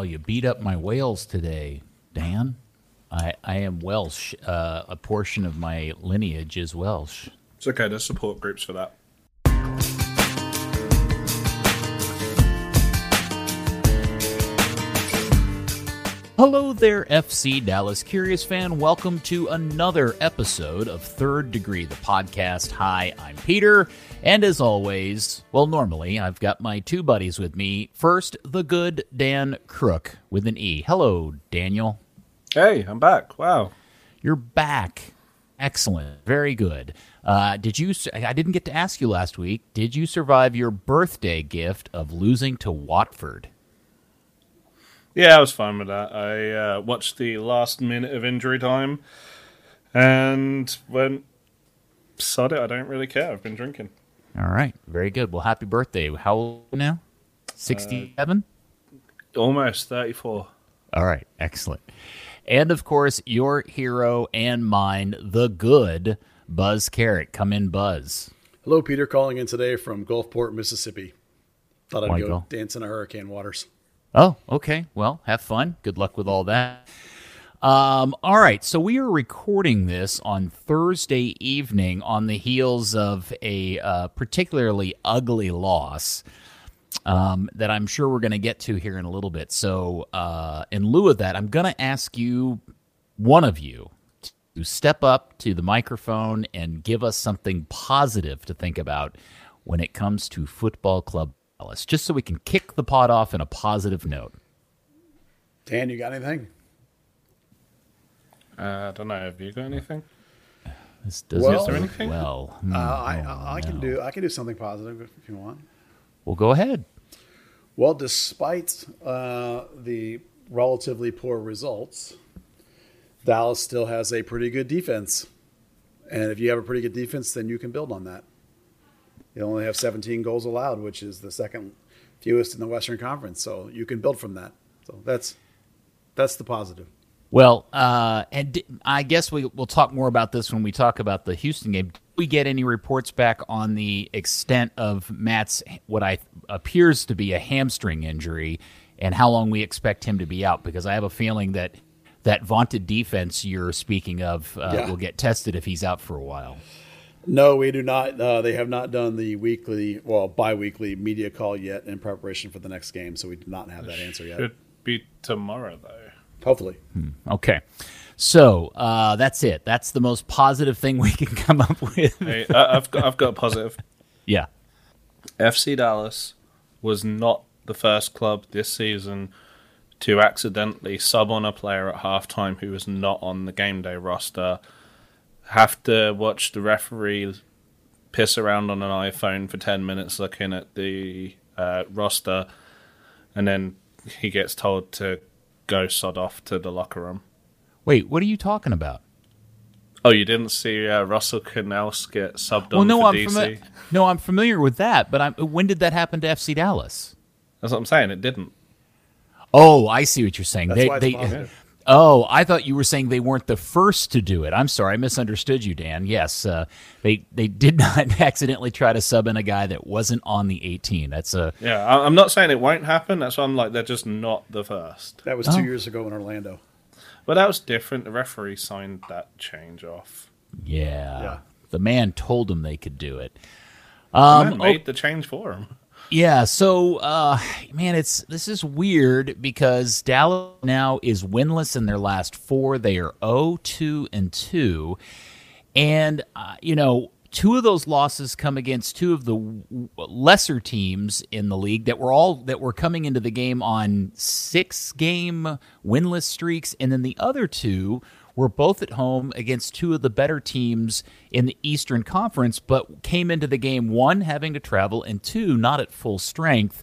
Oh, you beat up my whales today, Dan. I, I am Welsh. Uh, a portion of my lineage is Welsh. It's okay. There's support groups for that. Hello there, FC Dallas Curious fan. Welcome to another episode of Third Degree, the podcast. Hi, I'm Peter. And as always, well, normally I've got my two buddies with me. First, the good Dan Crooke with an E. Hello, Daniel. Hey, I'm back. Wow. You're back. Excellent. Very good. Uh, did you? I didn't get to ask you last week. Did you survive your birthday gift of losing to Watford? Yeah, I was fine with that. I uh, watched the last minute of injury time and went, sod it, I don't really care. I've been drinking. All right. Very good. Well, happy birthday. How old now? 67? Almost 34. All right. Excellent. And of course, your hero and mine, the good Buzz Carrick. Come in, Buzz. Hello, Peter, calling in today from Gulfport, Mississippi. Thought I'd Why go go? dance in a hurricane waters. Oh, okay. Well, have fun. Good luck with all that. Um, all right. So we are recording this on Thursday evening on the heels of a uh, particularly ugly loss um, that I'm sure we're going to get to here in a little bit. So, uh, in lieu of that, I'm going to ask you, one of you, to step up to the microphone and give us something positive to think about when it comes to Football Club Dallas, just so we can kick the pot off in a positive note. Dan, you got anything? Uh, I don't know. Have you got anything? This doesn't Well- Is there anything? well. Hmm, Uh, I, oh, I, I can no. do I can do something positive if you want. Well, go ahead. Well, despite uh, the relatively poor results, Dallas still has a pretty good defense. And if you have a pretty good defense, then you can build on that. They only have 17 goals allowed, which is the second fewest in the Western Conference. So you can build from that. So that's that's the positive. Well, uh, and I guess we, we'll talk more about this when we talk about the Houston game. Did we get any reports back on the extent of Matt's what I appears to be a hamstring injury and how long we expect him to be out? Because I have a feeling that that vaunted defense you're speaking of uh, Yeah. will get tested if he's out for a while. No, we do not. Uh, they have not done the weekly, well, bi-weekly media call yet in preparation for the next game, so we do not have that answer yet. Could be tomorrow, though. Hopefully, Okay. So uh, that's it. That's the most positive thing we can come up with. Hey, I, I've got I've got a positive. yeah. FC Dallas was not the first club this season to accidentally sub on a player at halftime who was not on the game day roster. Have to watch the referee piss around on an iPhone for 10 minutes looking at the uh, roster, and then he gets told to go sod off to the locker room. Wait, what are you talking about? Oh, you didn't see uh, Russell Knels get subbed Well, on no, for I'm DC? familiar. No, I'm familiar with that, but I'm, when did that happen to FC Dallas? That's what I'm saying. It didn't. Oh, I see what you're saying. That's they, why it's they, positive. Oh, I thought you were saying they weren't the first to do it. I'm sorry, I misunderstood you, Dan. Yes, uh, they they did not accidentally try to sub in a guy that wasn't on the 18. That's a Yeah, I- I'm not saying it won't happen. That's why I'm like, they're just not the first. that was Oh. two years ago in Orlando. But that was different. The referee signed that change off. yeah. Yeah. The man told them they could do it. The Um, man made the change for him. Yeah, so uh man, it's this is weird because Dallas now is winless in their last 4. They are 0-2 and 2. And uh, you know, two of those losses come against two of the lesser teams in the league that were all that were coming into the game on 6 game winless streaks and then the other two were both at home against two of the better teams in the Eastern Conference, but came into the game one having to travel and two not at full strength.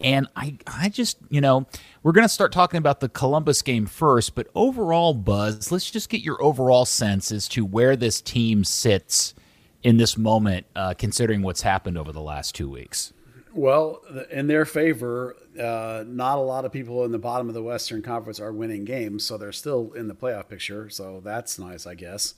And I, I just, you know, we're going to start talking about the Columbus game first, but overall, Buzz, let's just get your overall sense as to where this team sits in this moment, uh, considering what's happened over the last two weeks. Well, in their favor, uh, not a lot of people in the bottom of the Western Conference are winning games, so they're still in the playoff picture. So that's nice, I guess.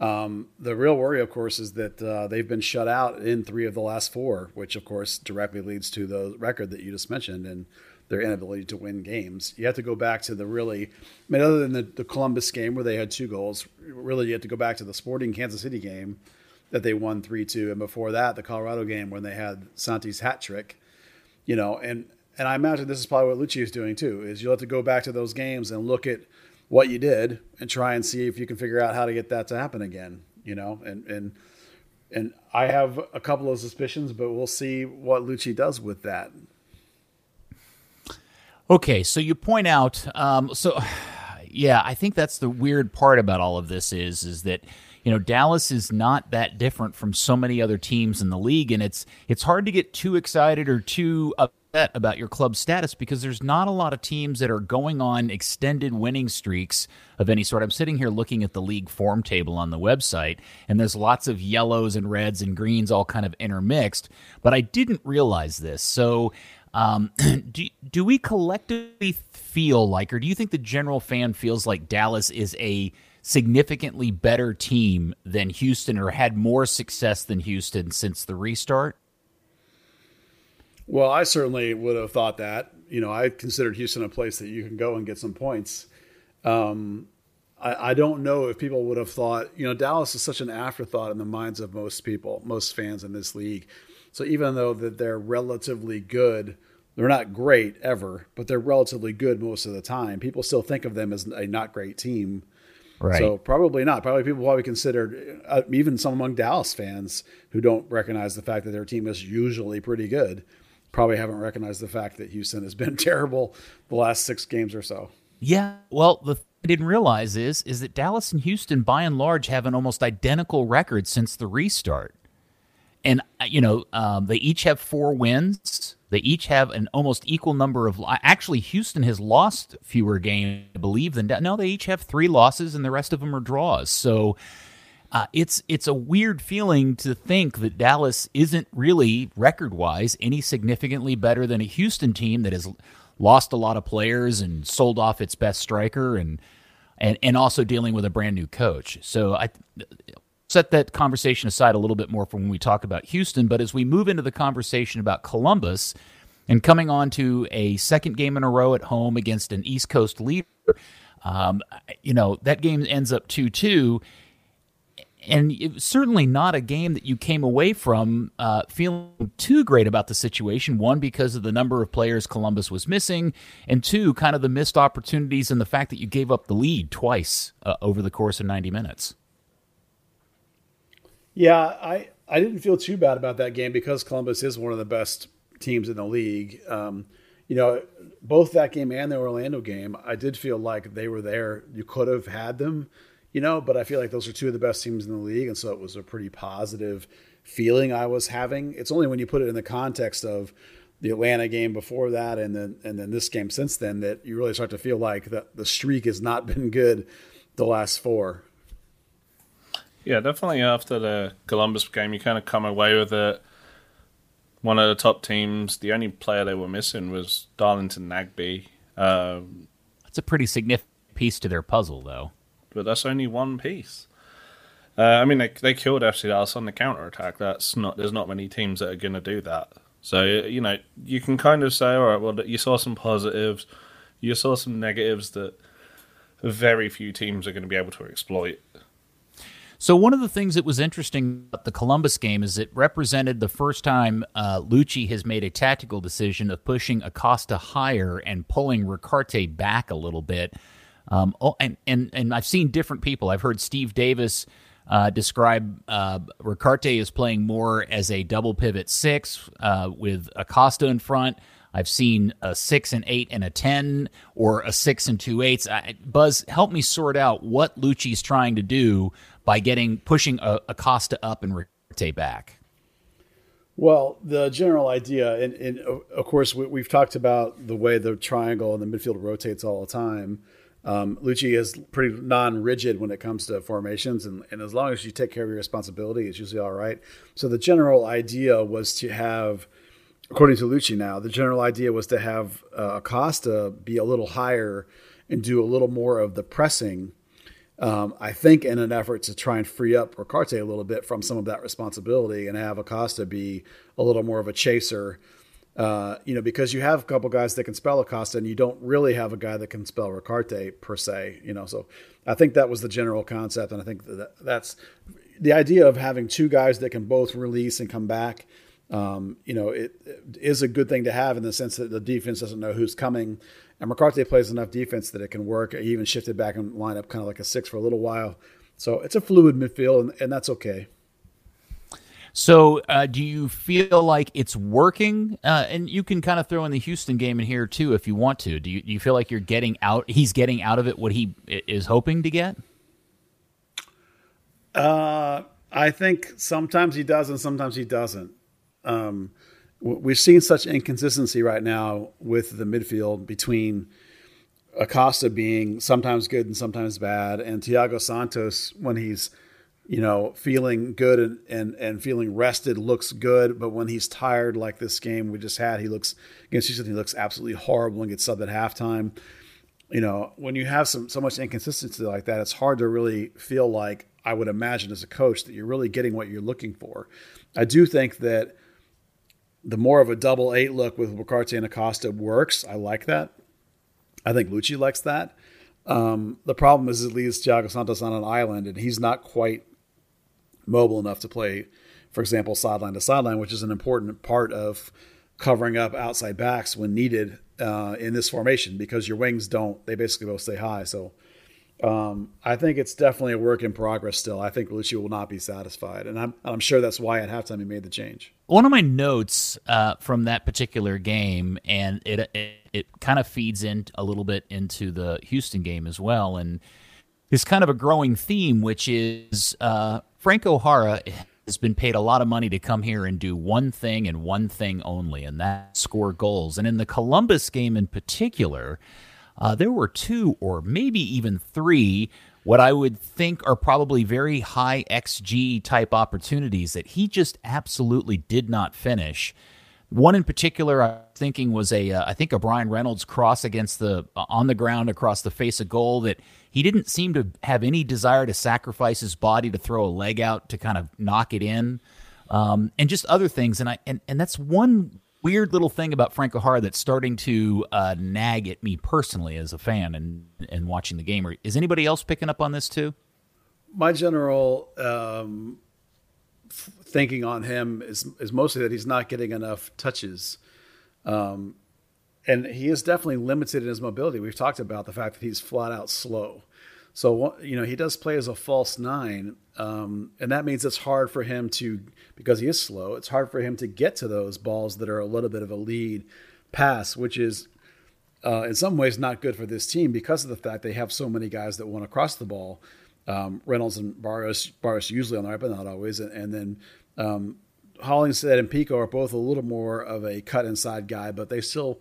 Um, the real worry, of course, is that uh, they've been shut out in three of the last four, which, of course, directly leads to the record that you just mentioned and their inability to win games. You have to go back to the really, I mean, other than the, the Columbus game where they had two goals, really you have to go back to the Sporting Kansas City game that they won 3 2. And before that, the Colorado game when they had Santi's hat trick, you know, and, and I imagine this is probably what Luchi is doing too, is you'll have to go back to those games and look at what you did and try and see if you can figure out how to get that to happen again, you know, and, and, and I have a couple of suspicions, but we'll see what Luchi does with that. Okay, so you point out, um, so yeah, I think that's the weird part about all of this is is that you know Dallas is not that different from so many other teams in the league, and it's it's hard to get too excited or too upset about your club status because there's not a lot of teams that are going on extended winning streaks of any sort. I'm sitting here looking at the league form table on the website, and there's lots of yellows and reds and greens all kind of intermixed. But I didn't realize this, so. Um, do do we collectively feel like, or do you think the general fan feels like Dallas is a significantly better team than Houston or had more success than Houston since the restart? Well, I certainly would have thought that. You know, I considered Houston a place that you can go and get some points. Um, I, I, don't know if people would have thought, you know, Dallas is such an afterthought in the minds of most people, most fans in this league. So even though that they're relatively good, they're not great ever, but they're relatively good most of the time. People still think of them as a not great team Right. So probably not. Probably people probably considered uh, even some among Dallas fans who don't recognize the fact that their team is usually pretty good. Probably haven't recognized the fact that Houston has been terrible the last six games or so. Yeah. Well, the thing I didn't realize is is that Dallas and Houston, by and large, have an almost identical record since the restart, and uh, you know um, they each have four wins. They each have an almost equal number of. Actually, Houston has lost fewer games, I believe, than no. They each have three losses, and the rest of them are draws. So uh, it's it's a weird feeling to think that Dallas isn't really record wise any significantly better than a Houston team that has lost a lot of players and sold off its best striker and and and also dealing with a brand new coach. So I set that conversation aside a little bit more for when we talk about Houston. But as we move into the conversation about Columbus and coming on to a second game in a row at home against an East Coast leader, um, you know, that game ends up 2 2. And it was certainly not a game that you came away from uh, feeling too great about the situation. One, because of the number of players Columbus was missing, and two, kind of the missed opportunities and the fact that you gave up the lead twice uh, over the course of 90 minutes. Yeah, I, I didn't feel too bad about that game because Columbus is one of the best teams in the league. Um, you know, both that game and the Orlando game, I did feel like they were there. You could have had them, you know, but I feel like those are two of the best teams in the league. And so it was a pretty positive feeling I was having. It's only when you put it in the context of the Atlanta game before that and then and then this game since then that you really start to feel like the, the streak has not been good the last four. Yeah, definitely after the Columbus game, you kind of come away with it. One of the top teams, the only player they were missing was Darlington Nagbe. Um, that's a pretty significant piece to their puzzle, though. But that's only one piece. Uh, I mean, they they killed FC Dallas on the counter attack. That's not. There's not many teams that are going to do that. So you know, you can kind of say, all right, well, you saw some positives, you saw some negatives that very few teams are going to be able to exploit. So one of the things that was interesting about the Columbus game is it represented the first time uh, Luchi has made a tactical decision of pushing Acosta higher and pulling Ricaurte back a little bit. Um, oh, and, and and I've seen different people. I've heard Steve Davis uh, describe uh, Ricaurte as playing more as a double pivot six uh, with Acosta in front. I've seen a six and eight and a ten, or a six and two eights. I, Buzz, help me sort out what Luchi's trying to do by getting pushing Acosta up and Ricaurte back? Well, the general idea, and, and of course, we, have talked about the way the triangle and the midfield rotates all the time. Um, Luchi is pretty non-rigid when it comes to formations, and, and as long as you take care of your responsibility, it's usually all right. So the general idea was to have according to Luchi now, the general idea was to have uh, Acosta be a little higher and do a little more of the pressing. Um, I think in an effort to try and free up Ricaurte a little bit from some of that responsibility and have Acosta be a little more of a chaser. Uh, you know, because you have a couple guys that can spell Acosta and you don't really have a guy that can spell Ricaurte per se, you know. So I think that was the general concept. And I think that that's the idea of having two guys that can both release and come back um, you know, it, it is a good thing to have in the sense that the defense doesn't know who's coming. And Ricaurte plays enough defense that it can work. He even shifted back and line up kind of like a six for a little while. So it's a fluid midfield, and, and that's okay. So, uh, do you feel like it's working? Uh, and you can kind of throw in the Houston game in here too, if you want to. Do you, do you feel like you're getting out? He's getting out of it what he is hoping to get. Uh, I think sometimes he does, and sometimes he doesn't. Um, we've seen such inconsistency right now with the midfield between Acosta being sometimes good and sometimes bad, and Thiago Santos when he's you know feeling good and, and and feeling rested looks good, but when he's tired like this game we just had, he looks against Houston he looks absolutely horrible and gets subbed at halftime. You know, when you have some so much inconsistency like that, it's hard to really feel like I would imagine as a coach that you're really getting what you're looking for. I do think that the more of a double eight look with Ricaurte and Acosta works. I like that. I think Luchi likes that. Um, the problem is it leaves Thiago Santos on an island, and he's not quite mobile enough to play, for example, sideline to sideline, which is an important part of covering up outside backs when needed uh, in this formation because your wings don't. They basically both stay high. So um, I think it's definitely a work in progress still. I think Luchi will not be satisfied, and I'm I'm sure that's why at halftime he made the change. One of my notes uh, from that particular game, and it, it it kind of feeds in a little bit into the Houston game as well, and is kind of a growing theme, which is uh, Franco Jara has been paid a lot of money to come here and do one thing and one thing only, and that score goals. And in the Columbus game in particular uh, there were two or maybe even three what I would think are probably very high XG type opportunities that he just absolutely did not finish. One in particular, I'm thinking was a, uh, I think a Bryan Reynolds cross against the uh, on the ground across the face of goal that he didn't seem to have any desire to sacrifice his body to throw a leg out to kind of knock it in, um, and just other things. And I and and that's one weird little thing about Frank Jara that's starting to uh, nag at me personally as a fan and and watching the game. Is anybody else picking up on this too? My general um, thinking on him is is mostly that he's not getting enough touches. Um, and he is definitely limited in his mobility. We've talked about the fact that he's flat out slow. So you know he does play as a false nine, um, and that means it's hard for him to because he is slow. It's hard for him to get to those balls that are a little bit of a lead pass, which is uh, in some ways not good for this team because of the fact they have so many guys that want to cross the ball. Um, Reynolds and Barrios, usually on the right, but not always. And, and then um, Hollingshead and Picault are both a little more of a cut inside guy, but they still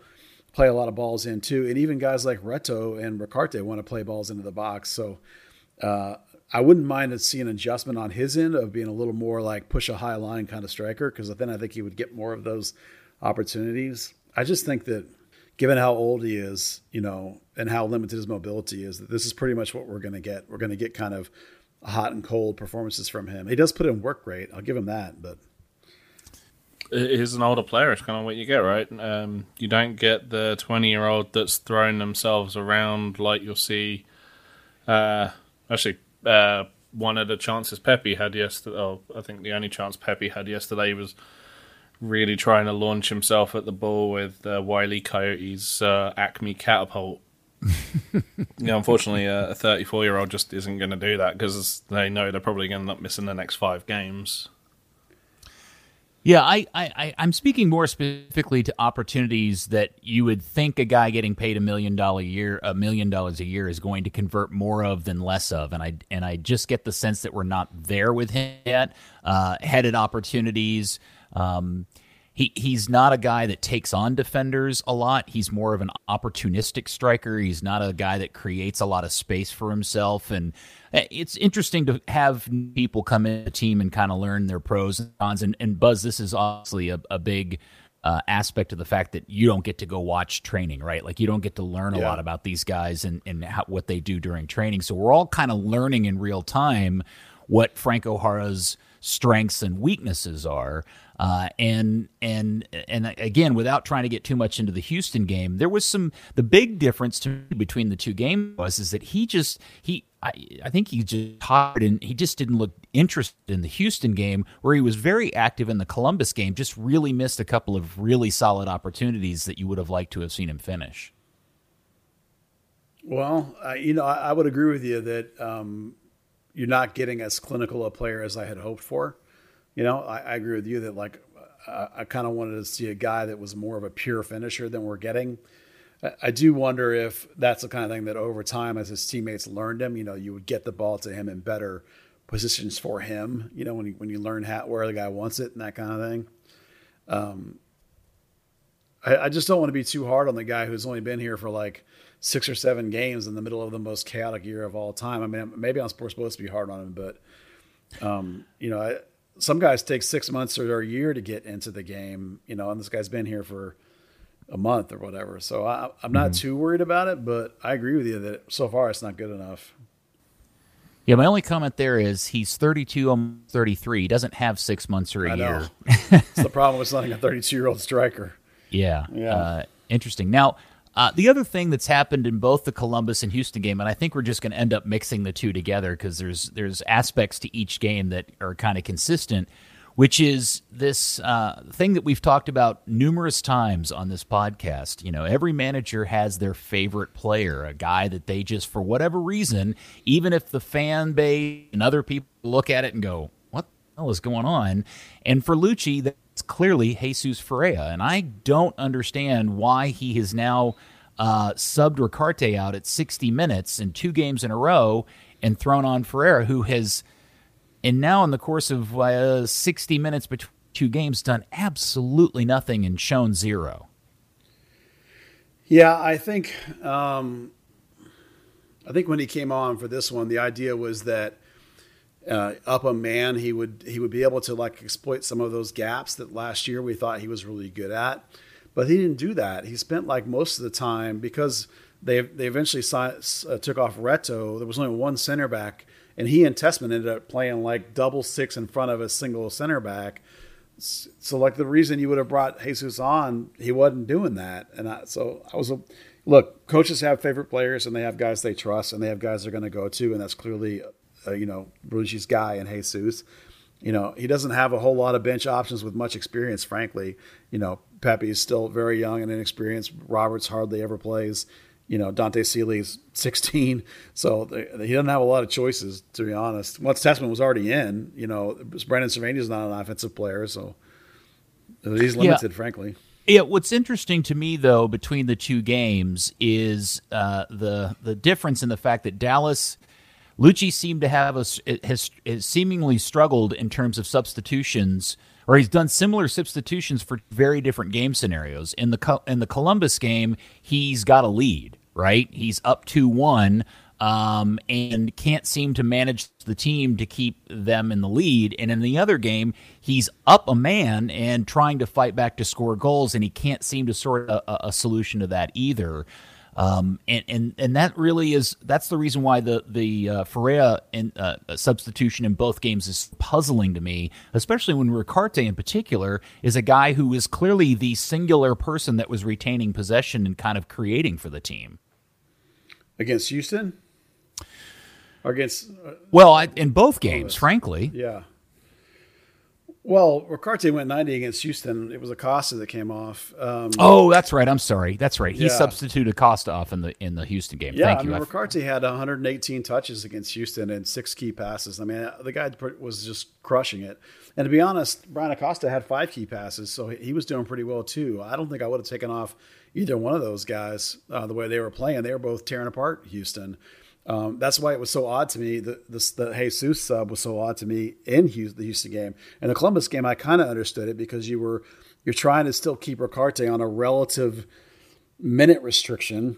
play a lot of balls in too. And even guys like Reto and Ricaurte want to play balls into the box. So uh, I wouldn't mind seeing an adjustment on his end of being a little more like push a high line kind of striker because then I think he would get more of those opportunities. I just think that given how old he is, you know, and how limited his mobility is, that this is pretty much what we're going to get. We're going to get kind of hot and cold performances from him. He does put in work rate. I'll give him that, but he's an older player. It's kind of what you get, right? Um, you don't get the twenty-year-old that's throwing themselves around like you'll see. Uh, actually, uh, one of the chances Pepi had yesterday. Oh, I think the only chance Pepi had yesterday was really trying to launch himself at the ball with uh, Wiley Coyote's uh, Acme catapult. yeah, unfortunately, uh, a 34 year old just isn't going to do that because they know they're probably going to end up missing the next five games. Yeah, I, I, I'm speaking more specifically to opportunities that you would think a guy getting paid a million dollar year, a million dollars a year, is going to convert more of than less of, and I and I just get the sense that we're not there with him yet. Uh, headed opportunities. Um, he he's not a guy that takes on defenders a lot. He's more of an opportunistic striker. He's not a guy that creates a lot of space for himself. And eh, it's interesting to have people come in the team and kind of learn their pros and cons. And, and Buzz, this is obviously a, a big uh, aspect of the fact that you don't get to go watch training, right? Like you don't get to learn a lot about these guys and, and how, what they do during training. So we're all kind of learning in real time what Franco Jara's strengths and weaknesses are. Uh, and and and again, without trying to get too much into the Houston game, there was some. The big difference to between the two games was is that he just he I, I think he just tired and he just didn't look interested in the Houston game, where he was very active in the Columbus game. Just really missed a couple of really solid opportunities that you would have liked to have seen him finish. Well, you know, I, I would agree with you that um, you're not getting as clinical a player as I had hoped for. You know, I, I agree with you that like I, I kind of wanted to see a guy that was more of a pure finisher than we're getting. I, I do wonder if that's the kind of thing that over time, as his teammates learned him, you know, you would get the ball to him in better positions for him. You know, when you, when you learn how where the guy wants it and that kind of thing. Um, I, I just don't want to be too hard on the guy who's only been here for like six or seven games in the middle of the most chaotic year of all time. I mean, maybe I'm supposed to be hard on him, but um, you know, I, some guys take six months or a year to get into the game. You know, and this guy's been here for a month or whatever. So I, I'm not too worried about it, but I agree with you that so far it's not good enough. Yeah, my only comment there is he's 32, almost 33. He doesn't have six months or a I year. it's the problem with signing a 32 year old striker. Yeah. Yeah. Uh, interesting. Now, uh, the other thing that's happened in both the Columbus and Houston game, and I think we're just going to end up mixing the two together because there's there's aspects to each game that are kind of consistent, which is this uh, thing that we've talked about numerous times on this podcast. You know, every manager has their favorite player, a guy that they just, for whatever reason, even if the fan base and other people look at it and go, "What the hell is going on?" And for Luchi, that's clearly Jesus Ferreira, and I don't understand why he has now uh, subbed Ricaurte out at 60 minutes in two games in a row and thrown on Ferreira, who has, and now in the course of uh, 60 minutes between two games, done absolutely nothing and shown zero. Yeah, I think um, I think when he came on for this one, the idea was that uh, up a man, he would he would be able to like exploit some of those gaps that last year we thought he was really good at, but he didn't do that. He spent like most of the time because they they eventually si- uh, took off Reto. There was only one center back, and he and Tessmann ended up playing like double six in front of a single center back. So like the reason you would have brought Jesus on, he wasn't doing that, and I, so I was a look. Coaches have favorite players, and they have guys they trust, and they have guys they're going to go to, and that's clearly, uh, you know, Rugi's guy and Jesus. You know, he doesn't have a whole lot of bench options with much experience, frankly. You know, Pepi is still very young and inexperienced. Roberts hardly ever plays. You know, Dante Sealy's 16, so they, he doesn't have a lot of choices, to be honest. Once Tessmann was already in, you know, Brandon Servania's not an offensive player, so he's limited, frankly. Yeah, what's interesting to me though between the two games is uh, the the difference in the fact that Dallas Luchi seemed to have a has, has seemingly struggled in terms of substitutions, or he's done similar substitutions for very different game scenarios. In the in the Columbus game, he's got a lead, right? He's up two one. Um, and can't seem to manage the team to keep them in the lead. And in the other game, he's up a man and trying to fight back to score goals, and he can't seem to sort a, a solution to that either. Um, and, and and that really is that's the reason why the the uh, Ferreira in, uh, substitution in both games is puzzling to me, especially when Ricaurte in particular is a guy who is clearly the singular person that was retaining possession and kind of creating for the team against Houston. Or against uh, well I, in both games, frankly. yeah. Well, Ricaurte went 90 against Houston. It was Acosta that came off. Um, Oh, that's right. I'm sorry. That's right. He Yeah. substituted Acosta off in the in the Houston game. Yeah, Thank I you. mean, Ricaurte had 118 touches against Houston and six key passes. I mean, the guy was just crushing it. And to be honest, Bryan Acosta had five key passes, so he was doing pretty well too. I don't think I would have taken off either one of those guys uh, the way they were playing. They were both tearing apart Houston. Um, that's why it was so odd to me. The, the, the Jesus sub was so odd to me in Houston, the Houston game. And the Columbus game, I kind of understood it because you were you're trying to still keep Ricaurte on a relative minute restriction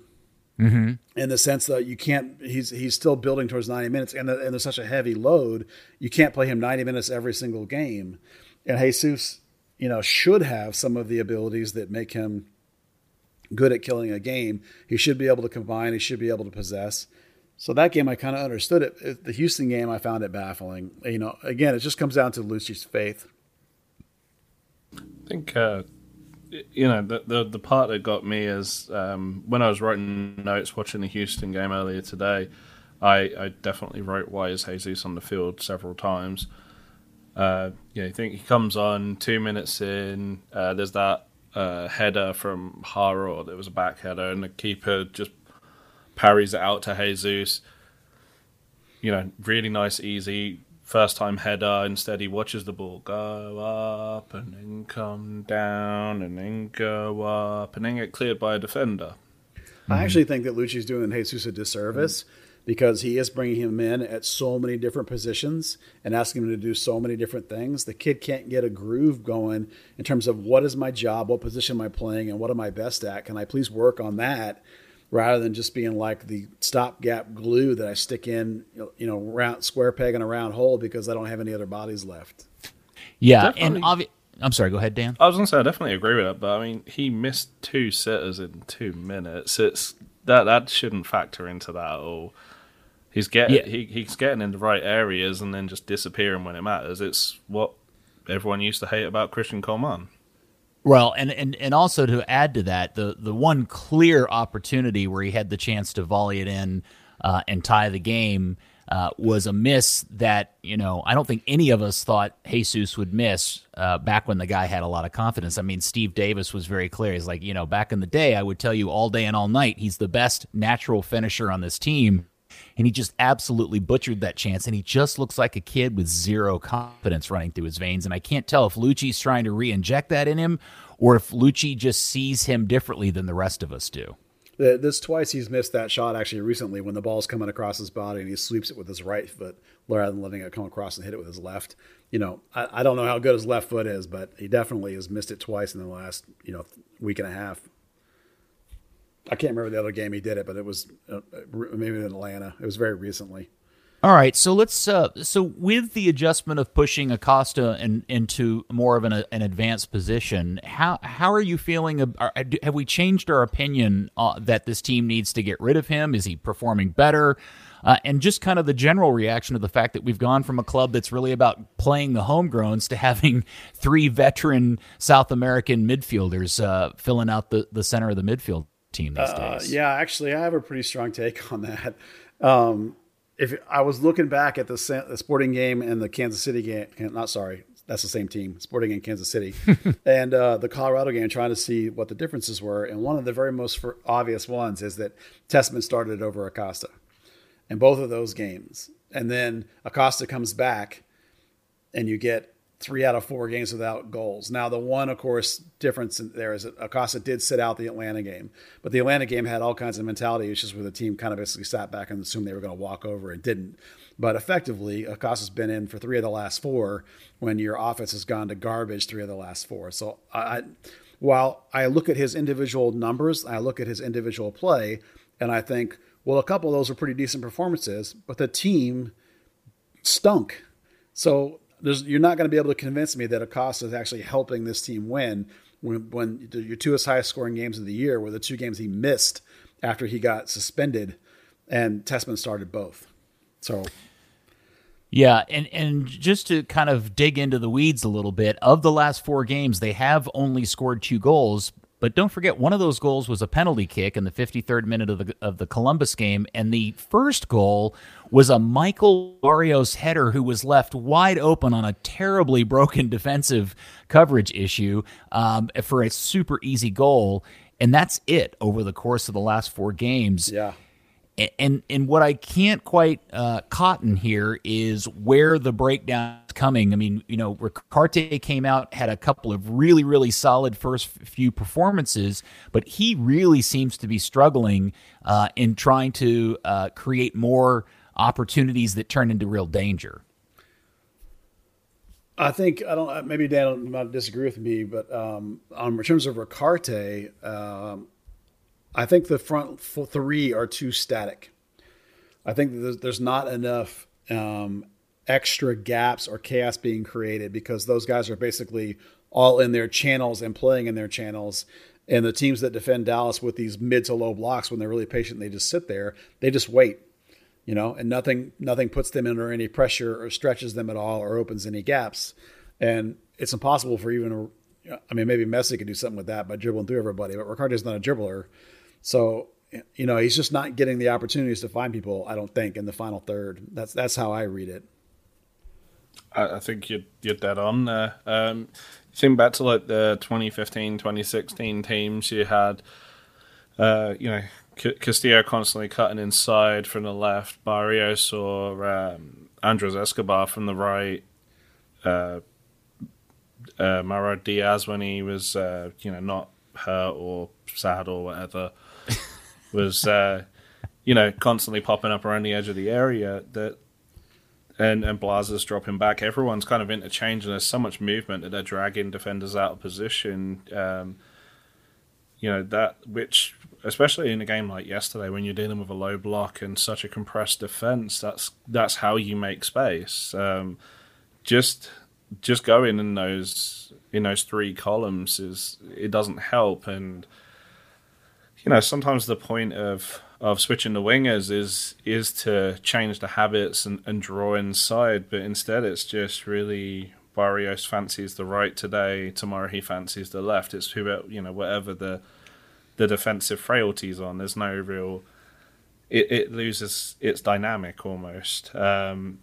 in the sense that you can't he's he's still building towards 90 minutes and, and there's such a heavy load you can't play him 90 minutes every single game and jesus you know, should have some of the abilities that make him good at killing a game. He should be able to combine. He should be able to possess. So that game, I kind of understood it. The Houston game, I found it baffling. You know, again, it just comes down to Luchi's faith. I think, uh, you know, the, the, the part that got me is um, when I was writing notes watching the Houston game earlier today. I, I definitely wrote why is Jesus on the field several times. Uh, you know, I think he comes on two minutes in. Uh, there's that uh, header from Jara that was a back header, and the keeper just parries it out to Jesus. You know, really nice, easy first time header. Instead, he watches the ball go up and then come down and then go up and then get cleared by a defender. I actually think that Luchi's doing Jesus a disservice. Mm-hmm because he is bringing him in at so many different positions and asking him to do so many different things. The kid can't get a groove going in terms of what is my job, what position am I playing, and what am I best at? Can I please work on that rather than just being like the stopgap glue that I stick in, you know, round square peg in a round hole because I don't have any other bodies left. Yeah, Definitely. and obviously. I'm sorry. Go ahead, Dan. I was going to say I definitely agree with that, but I mean, he missed two sitters in two minutes. It's that that shouldn't factor into that at all. He's getting yeah. he, he's getting in the right areas and then just disappearing when it matters. It's what everyone used to hate about Christian Coleman. Well, and, and and also to add to that, the the one clear opportunity where he had the chance to volley it in uh, and tie the game uh, was a miss that you know I don't think any of us thought Jesus would miss uh, back when the guy had a lot of confidence. I mean, Steve Davis was very clear. He's like, you know, back in the day, I would tell you all day and all night, he's the best natural finisher on this team and he just absolutely butchered that chance. And he just looks like a kid with zero confidence running through his veins. And I can't tell if Luchi's trying to re-inject that in him or if Luchi just sees him differently than the rest of us do. This twice he's missed that shot actually recently when the ball's coming across his body and he sweeps it with his right foot rather than letting it come across and hit it with his left. You know, I, I don't know how good his left foot is, but he definitely has missed it twice in the last you know week and a half. I can't remember the other game he did it, but it was uh, maybe in Atlanta. It was very recently. All right, so let's. Uh, so with the adjustment of pushing Acosta in, into more of an, an advanced position, how how are you feeling? Are, have we changed our opinion uh, that this team needs to get rid of him? Is he performing better? Uh, and just kind of the general reaction to the fact that we've gone from a club that's really about playing the homegrowns to having three veteran South American midfielders uh, filling out the, the center of the midfield team these uh, days. Yeah, actually, I have a pretty strong take on that. Um, if I was looking back at the, the, Sporting game and the Kansas City game, not sorry, that's the same team, Sporting in Kansas City, and uh, the Colorado game, trying to see what the differences were. And one of the very most obvious ones is that Tessmann started over Acosta in both of those games, and then Acosta comes back, and you get three out of four games without goals. Now, the one, of course, difference there is that Acosta did sit out the Atlanta game, but the Atlanta game had all kinds of mentality issues where the team kind of basically sat back and assumed they were going to walk over and didn't. But effectively, Acosta's been in for three of the last four when your offense has gone to garbage three of the last four. So I, while I look at his individual numbers, I look at his individual play, and I think, well, a couple of those are pretty decent performances, but the team stunk. So you're not going to be able to convince me that Acosta is actually helping this team win when, when your two highest scoring games of the year were the two games he missed after he got suspended, and Tessmann started both. So. Yeah, and and just to kind of dig into the weeds a little bit, of the last four games, they have only scored two goals, but don't forget, one of those goals was a penalty kick in the 53rd minute of the of the Columbus game, and the first goal was a Michael Barrios header who was left wide open on a terribly broken defensive coverage issue um, for a super easy goal, and that's it over the course of the last four games. Yeah and and what I can't quite uh, cotton here is where the breakdown coming. I mean, you know, Ricaurte came out had a couple of really really solid first few performances, but he really seems to be struggling uh, in trying to uh, create more opportunities that turn into real danger. I think I don't. Maybe Dan might disagree with me, but um, um, in terms of Ricaurte, um, I think the front three are too static. I think there's, there's not enough um, extra gaps or chaos being created because those guys are basically all in their channels and playing in their channels. And the teams that defend Dallas with these mid to low blocks, when they're really patient, they just sit there. They just wait, you know, and nothing nothing puts them under any pressure or stretches them at all or opens any gaps. And it's impossible for even I mean, maybe Messi could do something with that by dribbling through everybody, but Ricardo's not a dribbler. So, you know, he's just not getting the opportunities to find people, I don't think, in the final third. That's that's how I read it. I, I think you're, you're dead on there. Um, think back to like the 2015, 2016 teams you had, uh, you know, Castillo constantly cutting inside from the left, Barrios or um, Andres Escobar from the right, uh, uh, Mauro Diaz when he was, uh, you know, not hurt or sad or whatever, was, uh, you know, constantly popping up around the edge of the area that, and and dropping back. Everyone's kind of interchanging. There's so much movement that they're dragging defenders out of position. Um, you know that which, especially in a game like yesterday, when you're dealing with a low block and such a compressed defense, that's that's how you make space. Um, just just going in those in those three columns is it doesn't help and you know sometimes the point of of switching the wingers is is to change the habits and, and draw inside but instead it's just really Barrios fancies the right today tomorrow he fancies the left it's who you know whatever the the defensive frailties on there's no real it, it loses its dynamic almost um,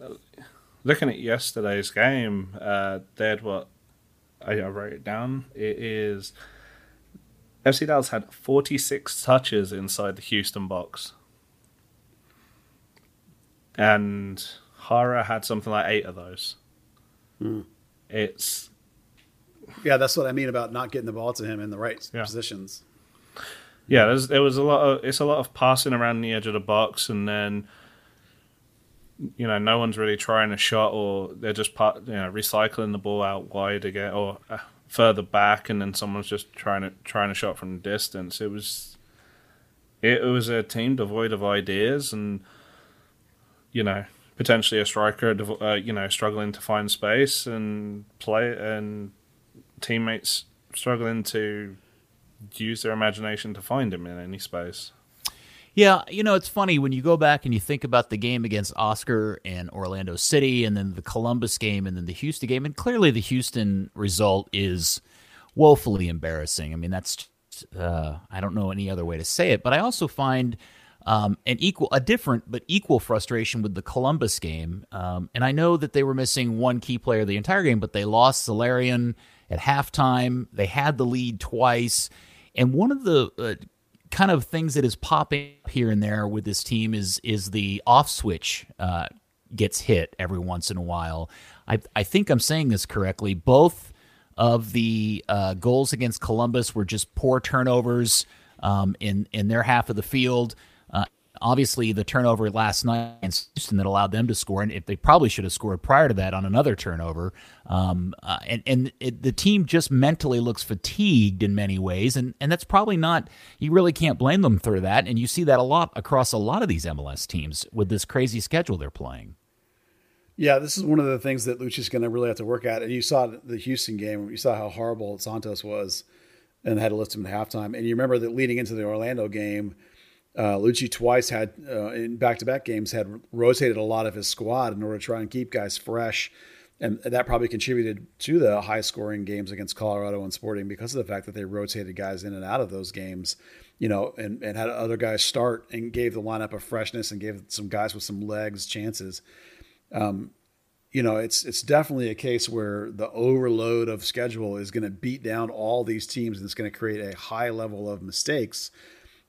looking at yesterday's game, uh, they had what I, I wrote it down. It is FC Dallas had 46 touches inside the Houston box. And Jara had something like eight of those. Hmm. It's yeah, that's what I mean about not getting the ball to him in the right Yeah. positions. yeah, there's, there was a lot of it's a lot of passing around the edge of the box, and then you know no one's really trying a shot, or they're just part, you know recycling the ball out wide again, or uh, further back, and then someone's just trying to trying to shot from distance. It was it was a team devoid of ideas, and you know potentially a striker, uh, you know struggling to find space and play, and teammates struggling to use their imagination to find him in any space. Yeah, you know, it's funny when you go back and you think about the game against Oscar and Orlando City and then the Columbus game and then the Houston game. And clearly the Houston result is woefully embarrassing. I mean, that's, uh, I don't know any other way to say it. But I also find um, an equal, a different but equal frustration with the Columbus game. Um, and I know that they were missing one key player the entire game, but they lost Zelarayan at halftime. They had the lead twice. And one of the uh, kind of things that is popping up here and there with this team is is the off switch uh, gets hit every once in a while. I I think I'm saying this correctly. Both of the uh, goals against Columbus were just poor turnovers um, in in their half of the field. Obviously, the turnover last night against Houston that allowed them to score, and if they probably should have scored prior to that on another turnover. Um, uh, and and it, the team just mentally looks fatigued in many ways, and and that's probably not. You really can't blame them for that, and you see that a lot across a lot of these MLS teams with this crazy schedule they're playing. Yeah, this is one of the things that Luchi's going to really have to work at. And you saw the Houston game, you saw how horrible Santos was and had to lift him at halftime. And you remember that leading into the Orlando game, uh, Luchi twice had, uh, in back to back games, had rotated a lot of his squad in order to try and keep guys fresh. And that probably contributed to the high scoring games against Colorado and Sporting because of the fact that they rotated guys in and out of those games, you know, and, and had other guys start and gave the lineup a freshness and gave some guys with some legs chances. Um, you know, it's it's definitely a case where the overload of schedule is going to beat down all these teams and it's going to create a high level of mistakes.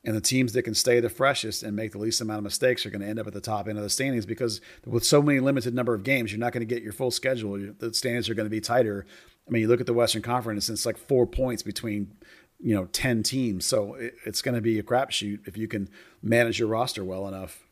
And the teams that can stay the freshest and make the least amount of mistakes are going to end up at the top end of the standings because with so many limited number of games, you're not going to get your full schedule. The standings are going to be tighter. I mean, you look at the Western Conference, it's like four points between you know ten teams, so it's going to be a crapshoot if you can manage your roster well enough.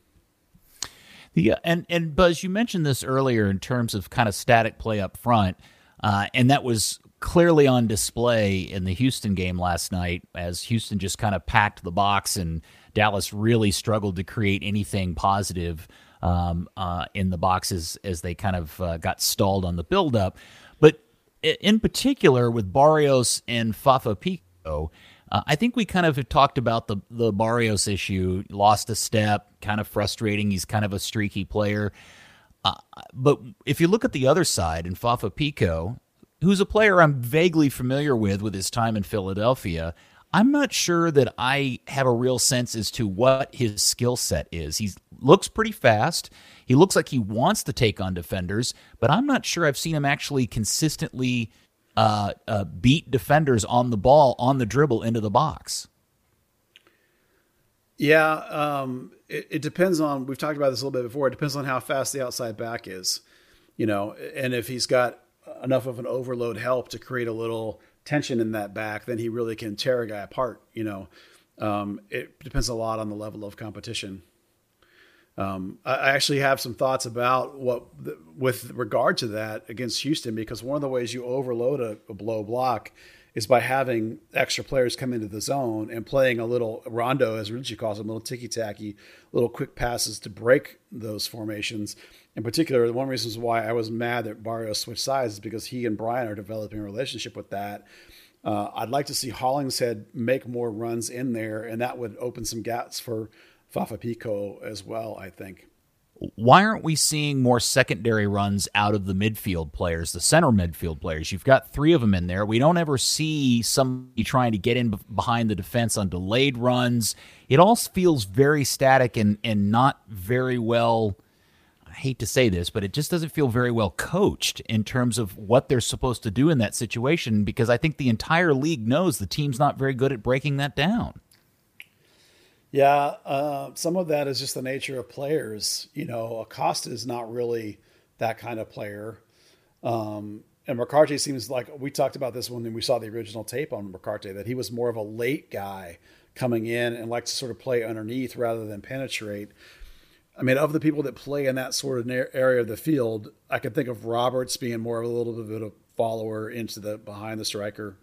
Yeah, uh, and and Buzz, you mentioned this earlier in terms of kind of static play up front, uh, and that was clearly on display in the Houston game last night as Houston just kind of packed the box and Dallas really struggled to create anything positive um, uh, in the boxes as they kind of uh, got stalled on the buildup. But in particular with Barrios and Fafa Picault, uh, I think we kind of have talked about the the Barrios issue. Lost a step, kind of frustrating. He's kind of a streaky player. Uh, but if you look at the other side, in Fafa Picault, who's a player I'm vaguely familiar with with his time in Philadelphia, I'm not sure that I have a real sense as to what his skill set is. He looks pretty fast. He looks like he wants to take on defenders, but I'm not sure I've seen him actually consistently uh, uh, beat defenders on the ball on the dribble into the box. Yeah, um, it, it, depends on. We've talked about this a little bit before. It depends on how fast the outside back is, you know, and if he's got enough of an overload help to create a little tension in that back, then he really can tear a guy apart. You know, um, it depends a lot on the level of competition. Um, I actually have some thoughts about what, with regard to that against Houston, because one of the ways you overload a, a blow block is by having extra players come into the zone and playing a little rondo, as Richie calls them, little ticky tacky, little quick passes to break those formations. In particular, one reasons why I was mad that Barrios switched sides is because he and Bryan are developing a relationship with that. Uh, I'd like to see Hollingshead make more runs in there, and that would open some gaps for Fafa Picault as well, I think. Why aren't we seeing more secondary runs out of the midfield players, the center midfield players? You've got three of them in there. We don't ever see somebody trying to get in behind the defense on delayed runs. It all feels very static and, and not very well. I hate to say this, but it just doesn't feel very well coached in terms of what they're supposed to do in that situation because I think the entire league knows the team's not very good at breaking that down. Yeah, uh, some of that is just the nature of players. You know, Acosta is not really that kind of player. Um, and McCarty seems like we talked about this when we saw the original tape on McCarty that he was more of a late guy coming in and likes to sort of play underneath rather than penetrate. I mean, of the people that play in that sort of area of the field, I can think of Roberts being more of a little bit of a follower into the behind the striker.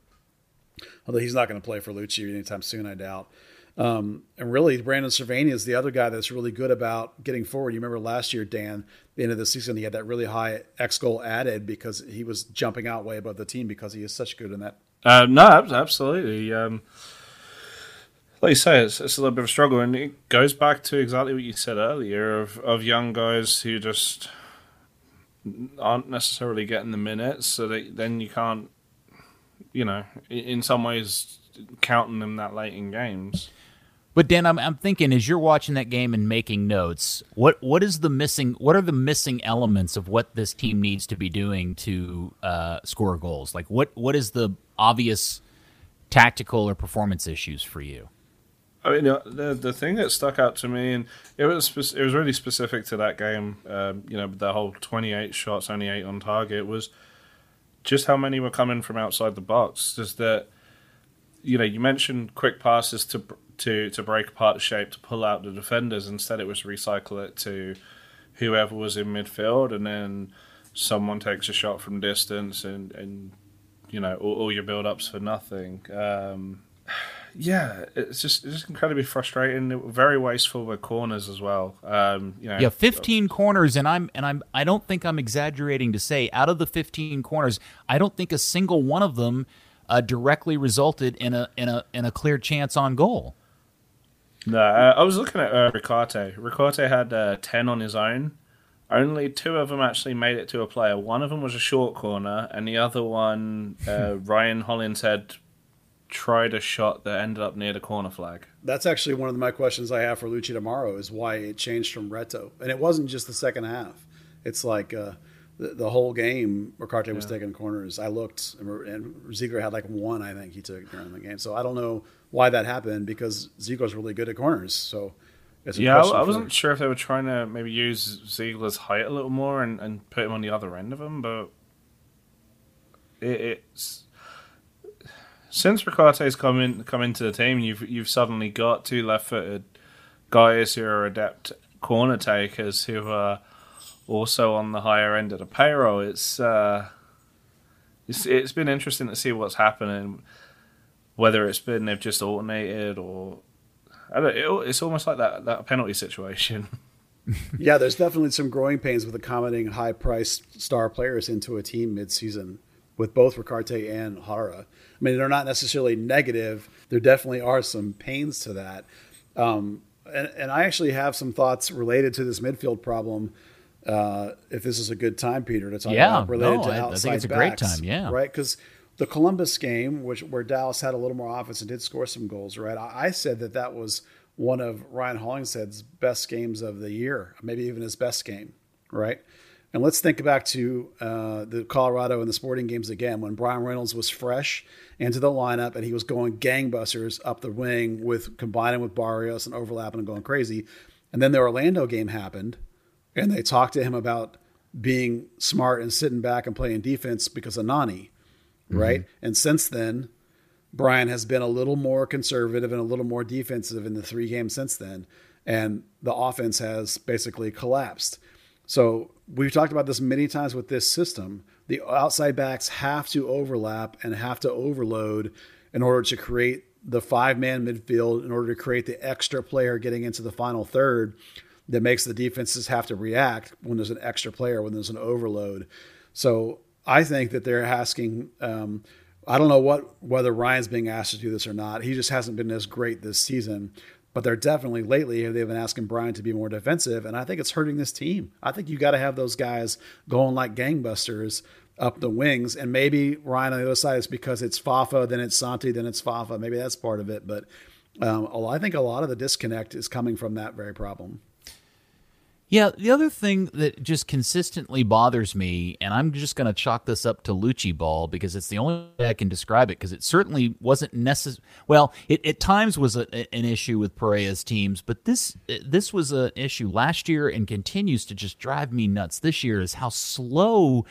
Although he's not going to play for Luchi anytime soon, I doubt. Um, and really, Brandon Servania is the other guy that's really good about getting forward. You remember last year, Dan, the end of the season, he had that really high X goal added because he was jumping out way above the team because he is such good in that. Uh, no, absolutely. Um, like you say, it's, it's, a little bit of a struggle, and it goes back to exactly what you said earlier of, of young guys who just aren't necessarily getting the minutes, so they, then you can't, you know, in some ways, counting them that late in games. But Dan, I'm, I'm thinking as you're watching that game and making notes, what what is the missing? What are the missing elements of what this team needs to be doing to uh, score goals? Like what what is the obvious tactical or performance issues for you? I mean, the the thing that stuck out to me, and it was it was really specific to that game. Um, you know, the whole 28 shots, only eight on target, was just how many were coming from outside the box. Just that, you know, you mentioned quick passes to to to break apart the shape to pull out the defenders. Instead, it was recycle it to whoever was in midfield, and then someone takes a shot from distance, and and you know all, all your build ups for nothing. Um, yeah, it's just it's just incredibly frustrating. Very wasteful with corners as well. Um, you know, yeah, fifteen corners, and I'm and I'm I don't think I'm exaggerating to say out of the fifteen corners, I don't think a single one of them uh, directly resulted in a in a in a clear chance on goal. No, uh, I was looking at uh, Ricaurte. Ricaurte had uh, 10 on his own. Only two of them actually made it to a player. One of them was a short corner, and the other one, uh, Ryan Hollingshead tried a shot that ended up near the corner flag. That's actually one of my questions I have for Luchi tomorrow is why it changed from Reto. And it wasn't just the second half. It's like uh, the, the, whole game, Ricaurte yeah. was taking corners. I looked, and Ziegler had like one, I think he took during the game. So I don't know why that happened because Ziegler's really good at corners. So yeah, I, I wasn't sure if they were trying to maybe use Ziegler's height a little more and, and put him on the other end of him, but it, it's since Ricaurte's come in come into the team, you've you've suddenly got two left-footed guys who are adept corner takers who are also on the higher end of the payroll. It's uh, it's it's been interesting to see what's happening whether it's been they've just alternated or it, it's almost like that that penalty situation. yeah, there's definitely some growing pains with accommodating high priced star players into a team mid season. with both Ricaurte and Jara. I mean, they're not necessarily negative. There definitely are some pains to that. Um, and, and, I actually have some thoughts related to this midfield problem. Uh, if this is a good time, Peter, to talk yeah, about related no, to I, outside I think it's a great time. Yeah, right. Because the Columbus game, which where Dallas had a little more offense and did score some goals, right? I, I said that that was one of Ryan Hollingshead's best games of the year, maybe even his best game, right? And let's think back to uh, the Colorado and the Sporting games again when Bryan Reynolds was fresh into the lineup and he was going gangbusters up the wing with combining with Barrios and overlapping and going crazy. And then the Orlando game happened and they talked to him about being smart and sitting back and playing defense because of Nani, mm-hmm. right? And since then, Bryan has been a little more conservative and a little more defensive in the three games since then. And the offense has basically collapsed. So we've talked about this many times with this system. The outside backs have to overlap and have to overload in order to create the five man midfield, in order to create the extra player getting into the final third that makes the defenses have to react when there's an extra player, when there's an overload. So I think that they're asking. Um, I don't know what whether Ryan's being asked to do this or not. He just hasn't been as great this season but they're definitely lately they've been asking Bryan to be more defensive, and I think it's hurting this team. I think you got to have those guys going like gangbusters up the wings, and maybe Ryan on the other side is because it's Fafa, then it's Santi, then it's Fafa. Maybe that's part of it, but um, I think a lot of the disconnect is coming from that very problem. Yeah, the other thing that just consistently bothers me, and I'm just going to chalk this up to Luchi ball because it's the only way I can describe it because it certainly wasn't necessary. Well, it at times was a, an issue with Pareja's teams, but this this was an issue last year and continues to just drive me nuts this year is how slow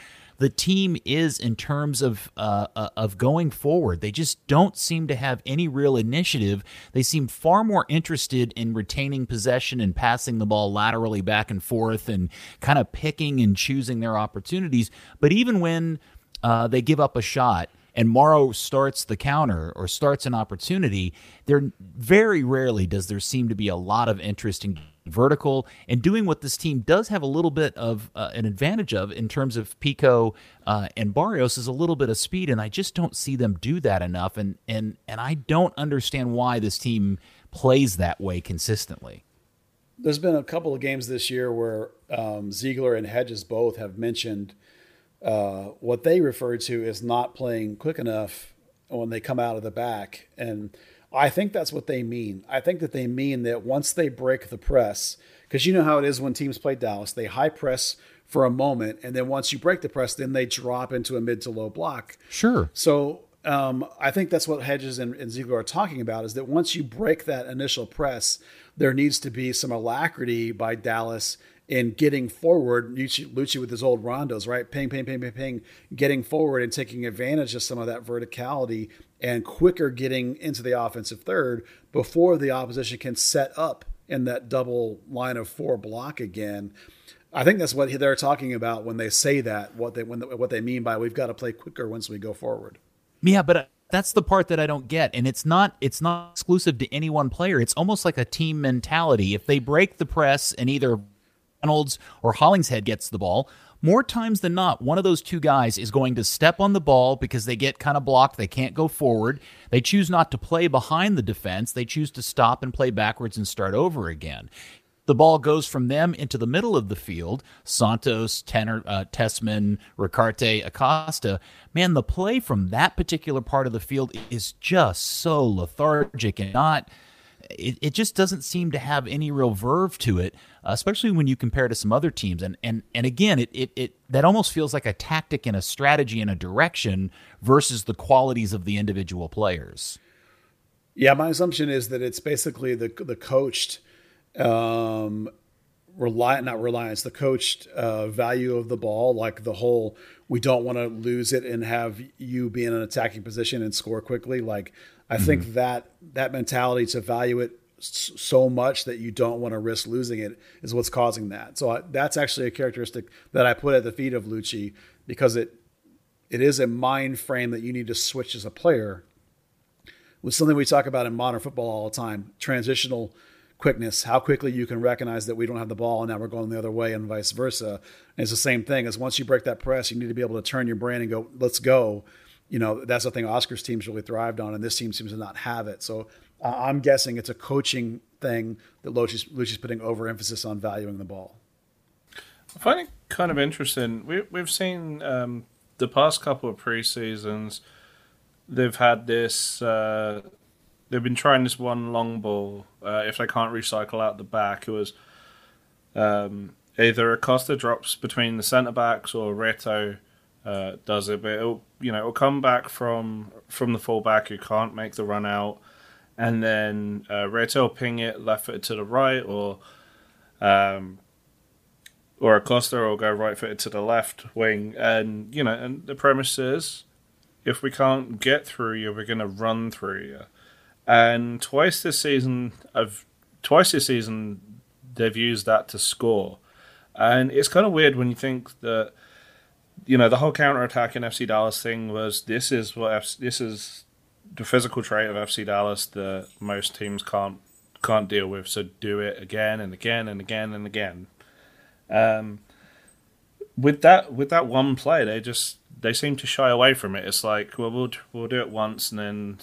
the team is in terms of uh, uh, of going forward. They just don't seem to have any real initiative. They seem far more interested in retaining possession and passing the ball laterally back and forth and kind of picking and choosing their opportunities. But even when uh, they give up a shot and Maurer starts the counter or starts an opportunity, there very rarely does there seem to be a lot of interest in vertical and doing what this team does have a little bit of uh, an advantage of in terms of Picault uh, and Barrios is a little bit of speed, and I just don't see them do that enough, and and and I don't understand why this team plays that way consistently. There's been a couple of games this year where um, Ziegler and Hedges both have mentioned uh, what they refer to as not playing quick enough when they come out of the back and I think that's what they mean. I think that they mean that once they break the press, because you know how it is when teams play Dallas, they high press for a moment, and then once you break the press, then they drop into a mid to low block. Sure. So um, I think that's what Hedges and, and Ziegler are talking about is that once you break that initial press, there needs to be some alacrity by Dallas in getting forward, Luchi, with his old rondos, right? Ping, ping, ping, ping, ping, getting forward and taking advantage of some of that verticality and quicker getting into the offensive third before the opposition can set up in that double line of four block again. I think that's what they're talking about when they say that. What they when what they mean by we've got to play quicker once we go forward. Yeah, but uh, that's the part that I don't get, and it's not it's not exclusive to any one player. It's almost like a team mentality. If they break the press and either Reynolds or Hollingshead gets the ball, more times than not, one of those two guys is going to step on the ball because they get kind of blocked. They can't go forward. They choose not to play behind the defense. They choose to stop and play backwards and start over again. The ball goes from them into the middle of the field. Santos, Tanner, uh, Tessmann, Ricaurte, Acosta. Man, the play from that particular part of the field is just so lethargic and not – it, it just doesn't seem to have any real verve to it, especially when you compare it to some other teams. And and and again, it, it it that almost feels like a tactic and a strategy and a direction versus the qualities of the individual players. Yeah, my assumption is that it's basically the the coached um reliant not reliance the coached uh, value of the ball like the whole we don't want to lose it and have you be in an attacking position and score quickly like I mm-hmm. think that that mentality to value it so much that you don't want to risk losing it is what's causing that. So I, that's actually a characteristic that I put at the feet of Luchi because it it is a mind frame that you need to switch as a player. With something we talk about in modern football all the time, transitional quickness, how quickly you can recognize that we don't have the ball and now we're going the other way and vice versa. And it's the same thing as once you break that press, you need to be able to turn your brain and go, let's go. You know, that's the thing Oscar's team's really thrived on, and this team seems to not have it. So uh, I'm guessing it's a coaching thing that Luchi's, Luchi's putting overemphasis on valuing the ball. I find it kind of interesting. We, we've seen um, the past couple of preseasons, they've had this. Uh, they've been trying this one long ball. Uh, if they can't recycle out the back, it was um, either Acosta drops between the centre backs or Reto uh, does it. But it'll, you know, it'll come back from from the fullback who can't make the run out, and then uh, Reto ping it left footed to the right, or um, or Acosta will go right footed to the left wing. And, you know, and the premise is if we can't get through you, we're going to run through you. And twice this season, I've twice this season, they've used that to score. And it's kind of weird when you think that, you know, the whole counter attack in FC Dallas thing was this is what this is the physical trait of FC Dallas that most teams can't can't deal with. So do it again and again and again and again. Um, with that with that one play, they just they seem to shy away from it. It's like, well, we'll we'll do it once, and then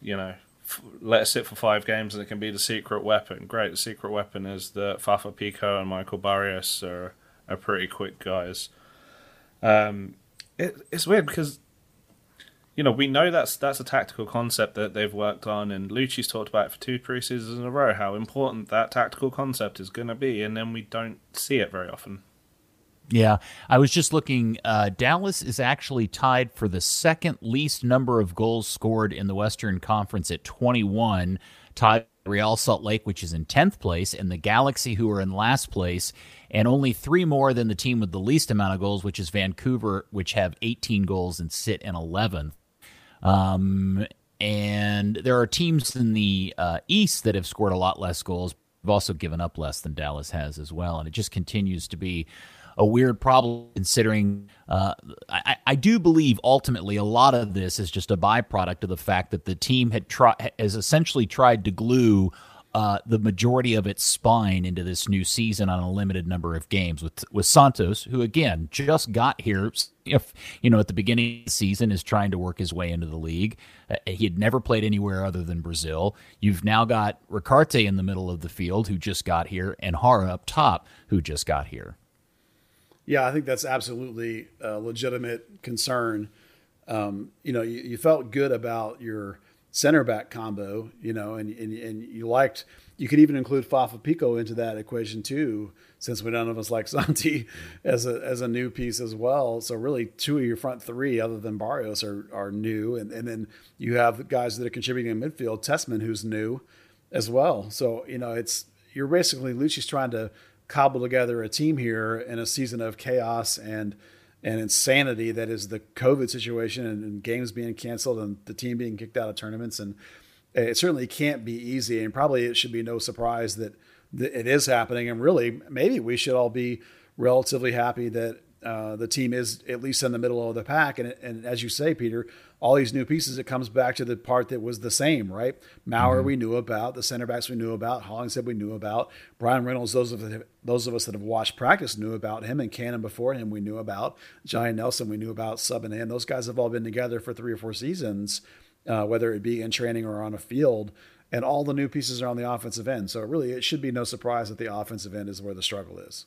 you know, f- let it sit for five games, and it can be the secret weapon. Great, the secret weapon is that Fafa Picault and Michael Barrios are are pretty quick guys. Um, it, it's weird because you know we know that's that's a tactical concept that they've worked on, and Luchi's talked about it for two preseasons in a row how important that tactical concept is going to be, and then we don't see it very often. Yeah, I was just looking. Uh, Dallas is actually tied for the second least number of goals scored in the Western Conference at 21, tied Real Salt Lake, which is in 10th place, and the Galaxy, who are in last place, and only three more than the team with the least amount of goals, which is Vancouver, which have 18 goals and sit in 11th. Um, and there are teams in the uh, East that have scored a lot less goals. Have also given up less than Dallas has as well, and it just continues to be a weird problem considering uh, I, I, do believe ultimately a lot of this is just a byproduct of the fact that the team had tried has essentially tried to glue uh, the majority of its spine into this new season on a limited number of games with with Santos, who again just got here. If you know at the beginning of the season is trying to work his way into the league, uh, he had never played anywhere other than Brazil. You've now got Ricaurte in the middle of the field, who just got here, and Jara up top, who just got here. Yeah, I think that's absolutely a legitimate concern. Um, you know, you, you, felt good about your center back combo, you know, and, and, and you liked, you could even include Fafa Picault into that equation too, since we none of us like Santi as a, as a new piece as well. So really two of your front three other than Barrios are, are new. And, and then you have guys that are contributing in midfield, Tessmann, who's new as well. So, you know, it's, you're basically, Luchi's trying to cobble together a team here in a season of chaos and and insanity that is the COVID situation and, and, games being canceled and the team being kicked out of tournaments. And it certainly can't be easy. And probably it should be no surprise that, that it is happening. And really, maybe we should all be relatively happy that uh, the team is at least in the middle of the pack. And, and as you say, Peter, all these new pieces, it comes back to the part that was the same, right? Maurer mm-hmm. we knew about, the center backs we knew about, Hollingshead we knew about, Bryan Reynolds, those of those of us that have watched practice knew about him, and Cannon before him we knew about, Johnny Nelson we knew about, subbing in. Those guys have all been together for three or four seasons, uh, whether it be in training or on a field. And all the new pieces are on the offensive end. So really, it should be no surprise that the offensive end is where the struggle is.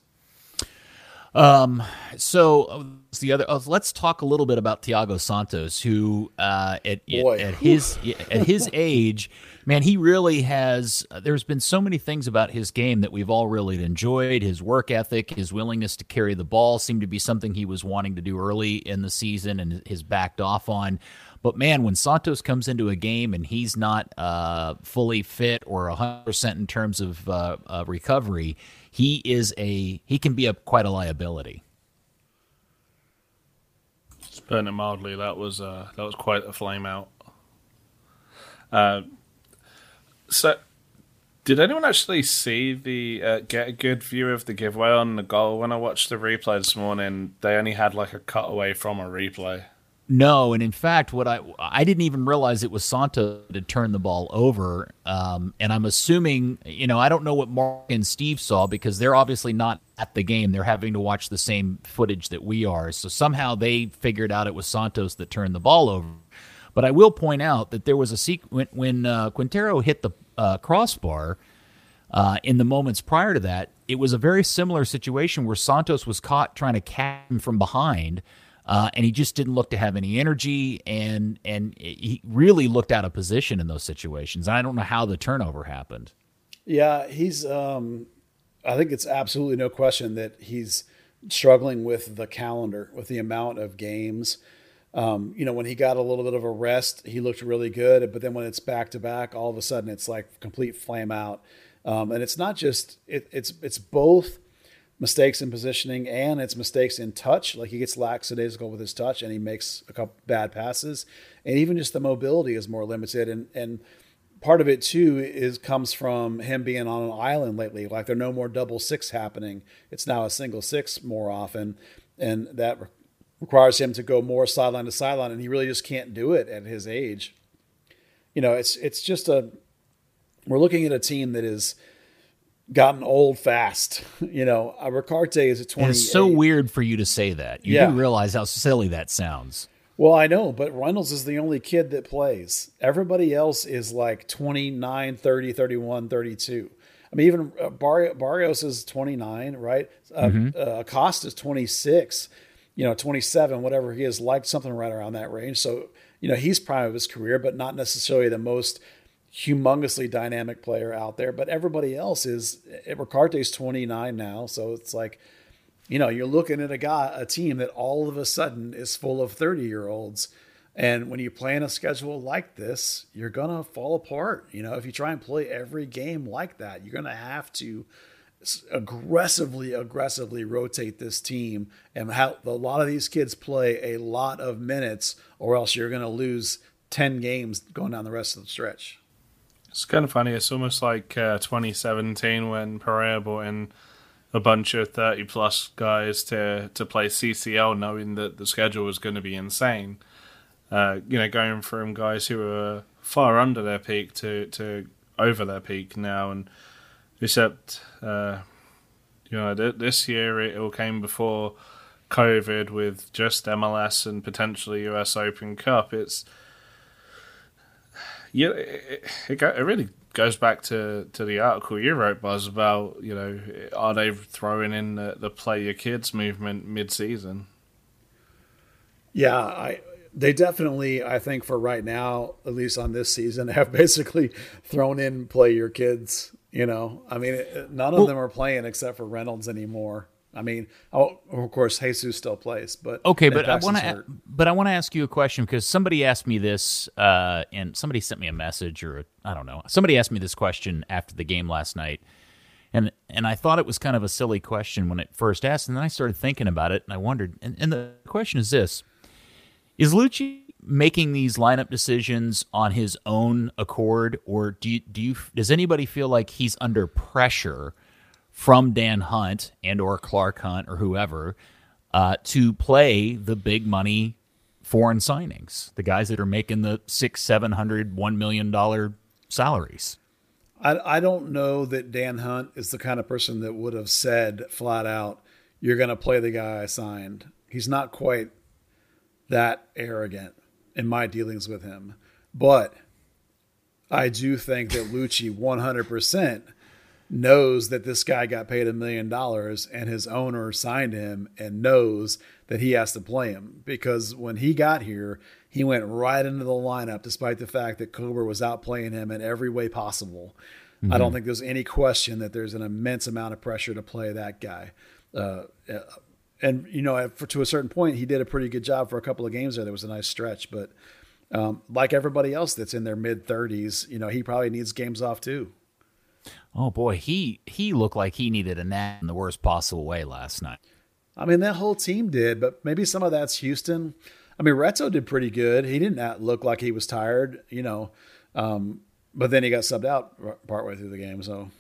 Um, so uh, the other, uh, let's talk a little bit about Thiago Santos, who uh, at, at his at his age, man, he really has. Uh, there's been so many things about his game that we've all really enjoyed. His work ethic, his willingness to carry the ball, seemed to be something he was wanting to do early in the season, and has backed off on. But man, when Santos comes into a game and he's not uh, fully fit or 100% in terms of uh, uh, recovery, he is a he can be a quite a liability. Putting it mildly, that was uh, that was quite a flame out. Uh, so, did anyone actually see the uh, get a good view of the giveaway on the goal? When I watched the replay this morning, they only had like a cutaway from a replay. No, and in fact, what I I didn't even realize it was Santo to turn the ball over, um, and I'm assuming you know I don't know what Mark and Steve saw because they're obviously not at the game. They're having to watch the same footage that we are, so somehow they figured out it was Santos that turned the ball over. But I will point out that there was a sequence when uh, Quintero hit the uh, crossbar. Uh, in the moments prior to that, it was a very similar situation where Santos was caught trying to catch him from behind uh, and he just didn't look to have any energy, and and he really looked out of position in those situations. I don't know how the turnover happened. Yeah, he's. Um, I think it's absolutely no question that he's struggling with the calendar, with the amount of games. Um, you know, when he got a little bit of a rest, he looked really good. But then when it's back to back, all of a sudden it's like complete flame out. Um, and it's not just it, it's it's both mistakes in positioning and it's mistakes in touch. Like he gets lackadaisical with his touch and he makes a couple bad passes. And even just the mobility is more limited. And and part of it too is comes from him being on an island lately. Like there are no more double six happening. It's now a single six more often. And that re- requires him to go more sideline to sideline. And he really just can't do it at his age. You know, it's it's just a we're looking at a team that is gotten old fast. You know, Ricaurte is a 20. It's so weird for you to say that. You yeah. do realize how silly that sounds. Well, I know, but Reynolds is the only kid that plays. Everybody else is like 29, 30, 31, 32. I mean, even uh, Bar- Barrios is 29, right? Uh, mm-hmm. Uh, Acosta is 26, you know, 27, whatever he is, like something right around that range. So, you know, he's prime of his career, but not necessarily the most – humongously dynamic player out there, but everybody else is. Eh, Ricaurte's 29 now, so it's like, you know, you're looking at a guy, a team that all of a sudden is full of 30 year olds. And when you plan a schedule like this, you're going to fall apart. You know, if you try and play every game like that, you're going to have to aggressively, aggressively rotate this team and have a lot of these kids play a lot of minutes, or else you're going to lose 10 games going down the rest of the stretch. It's kind of funny. It's almost like uh, 2017 when Pareja brought in a bunch of 30 plus guys to, to play CCL, knowing that the schedule was going to be insane. Uh, you know, going from guys who were far under their peak to, to over their peak now. And except, uh, you know, th- this year it all came before COVID with just MLS and potentially US Open Cup. It's yeah, it, it, it really goes back to, to the article you wrote, Buzz, about you know are they throwing in the, the play your kids movement mid season? Yeah, I they definitely I think for right now, at least on this season, have basically thrown in play your kids. You know, I mean, none of well, them are playing except for Reynolds anymore. I mean, oh, of course, Jesus still plays, but okay. But I want to, but I want to ask you a question because somebody asked me this, uh, and somebody sent me a message, or I don't know. Somebody asked me this question after the game last night, and and I thought it was kind of a silly question when it first asked, and then I started thinking about it, and I wondered. And, and the question is this: Is Luchi making these lineup decisions on his own accord, or do you, do you does anybody feel like he's under pressure? From Dan Hunt and or Clark Hunt or whoever uh, to play the big money foreign signings, the guys that are making the six, seven hundred, one million dollar salaries. I, I don't know that Dan Hunt is the kind of person that would have said flat out, "You're going to play the guy I signed." He's not quite that arrogant in my dealings with him, but I do think that Luchi 100 percent knows that this guy got paid a million dollars and his owner signed him and knows that he has to play him because when he got here, he went right into the lineup despite the fact that Cobra was outplaying him in every way possible. Mm-hmm. I don't mm-hmm. think there's any question that there's an immense amount of pressure to play that guy. Uh, uh, and you know, for, to a certain point, he did a pretty good job for a couple of games there. There was a nice stretch, but um, like everybody else that's in their mid 30s, you know, he probably needs games off too. Oh boy, he he looked like he needed a nap in the worst possible way last night. I mean, that whole team did, but maybe some of that's Houston. I mean, Reto did pretty good. He didn't look like he was tired, you know, um, but then he got subbed out partway through the game. So,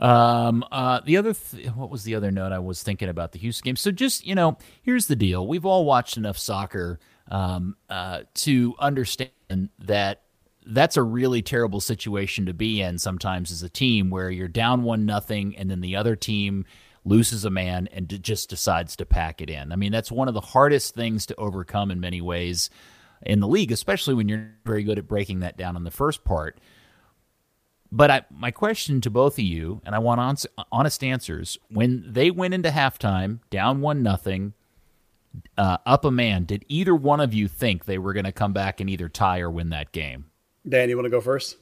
Um, uh, the other, th- what was the other note I was thinking about the Houston game? So just you know, here's the deal: we've all watched enough soccer um, uh, to understand that that's a really terrible situation to be in sometimes as a team where you're down one nothing and then the other team loses a man and just decides to pack it in. I mean, that's one of the hardest things to overcome in many ways in the league, especially when you're very good at breaking that down in the first part. But I, my question to both of you, and I want honest, honest answers: when they went into halftime down one nothing, uh, up a man, did either one of you think they were going to come back and either tie or win that game? Dan, you want to go first?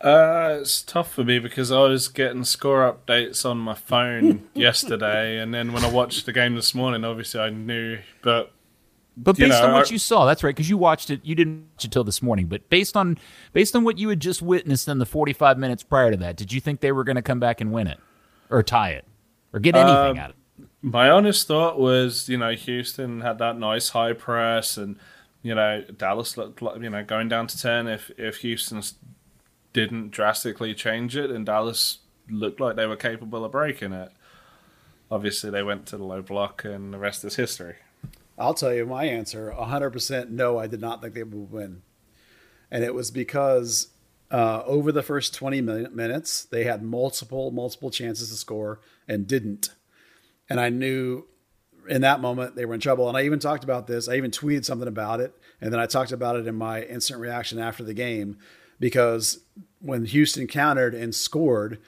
Uh, it's tough for me because I was getting score updates on my phone yesterday, and then when I watched the game this morning, obviously I knew. But but based know, on what I- you saw, that's right, because you watched it. You didn't watch it till this morning, but based on based on what you had just witnessed in the forty five minutes prior to that, did you think they were going to come back and win it, or tie it, or get anything Um, out of it? my honest thought was, you know, Houston had that nice high press, and you know, Dallas looked like you know going down to ten. If if Houston didn't drastically change it, and Dallas looked like they were capable of breaking it. Obviously, they went to the low block, and the rest is history. I'll tell you my answer 100% no, I did not think they would win. And it was because uh, over the first 20 minutes, they had multiple, multiple chances to score and didn't. And I knew in that moment they were in trouble. And I even talked about this. I even tweeted something about it. And then I talked about it in my instant reaction after the game because when Houston countered and scored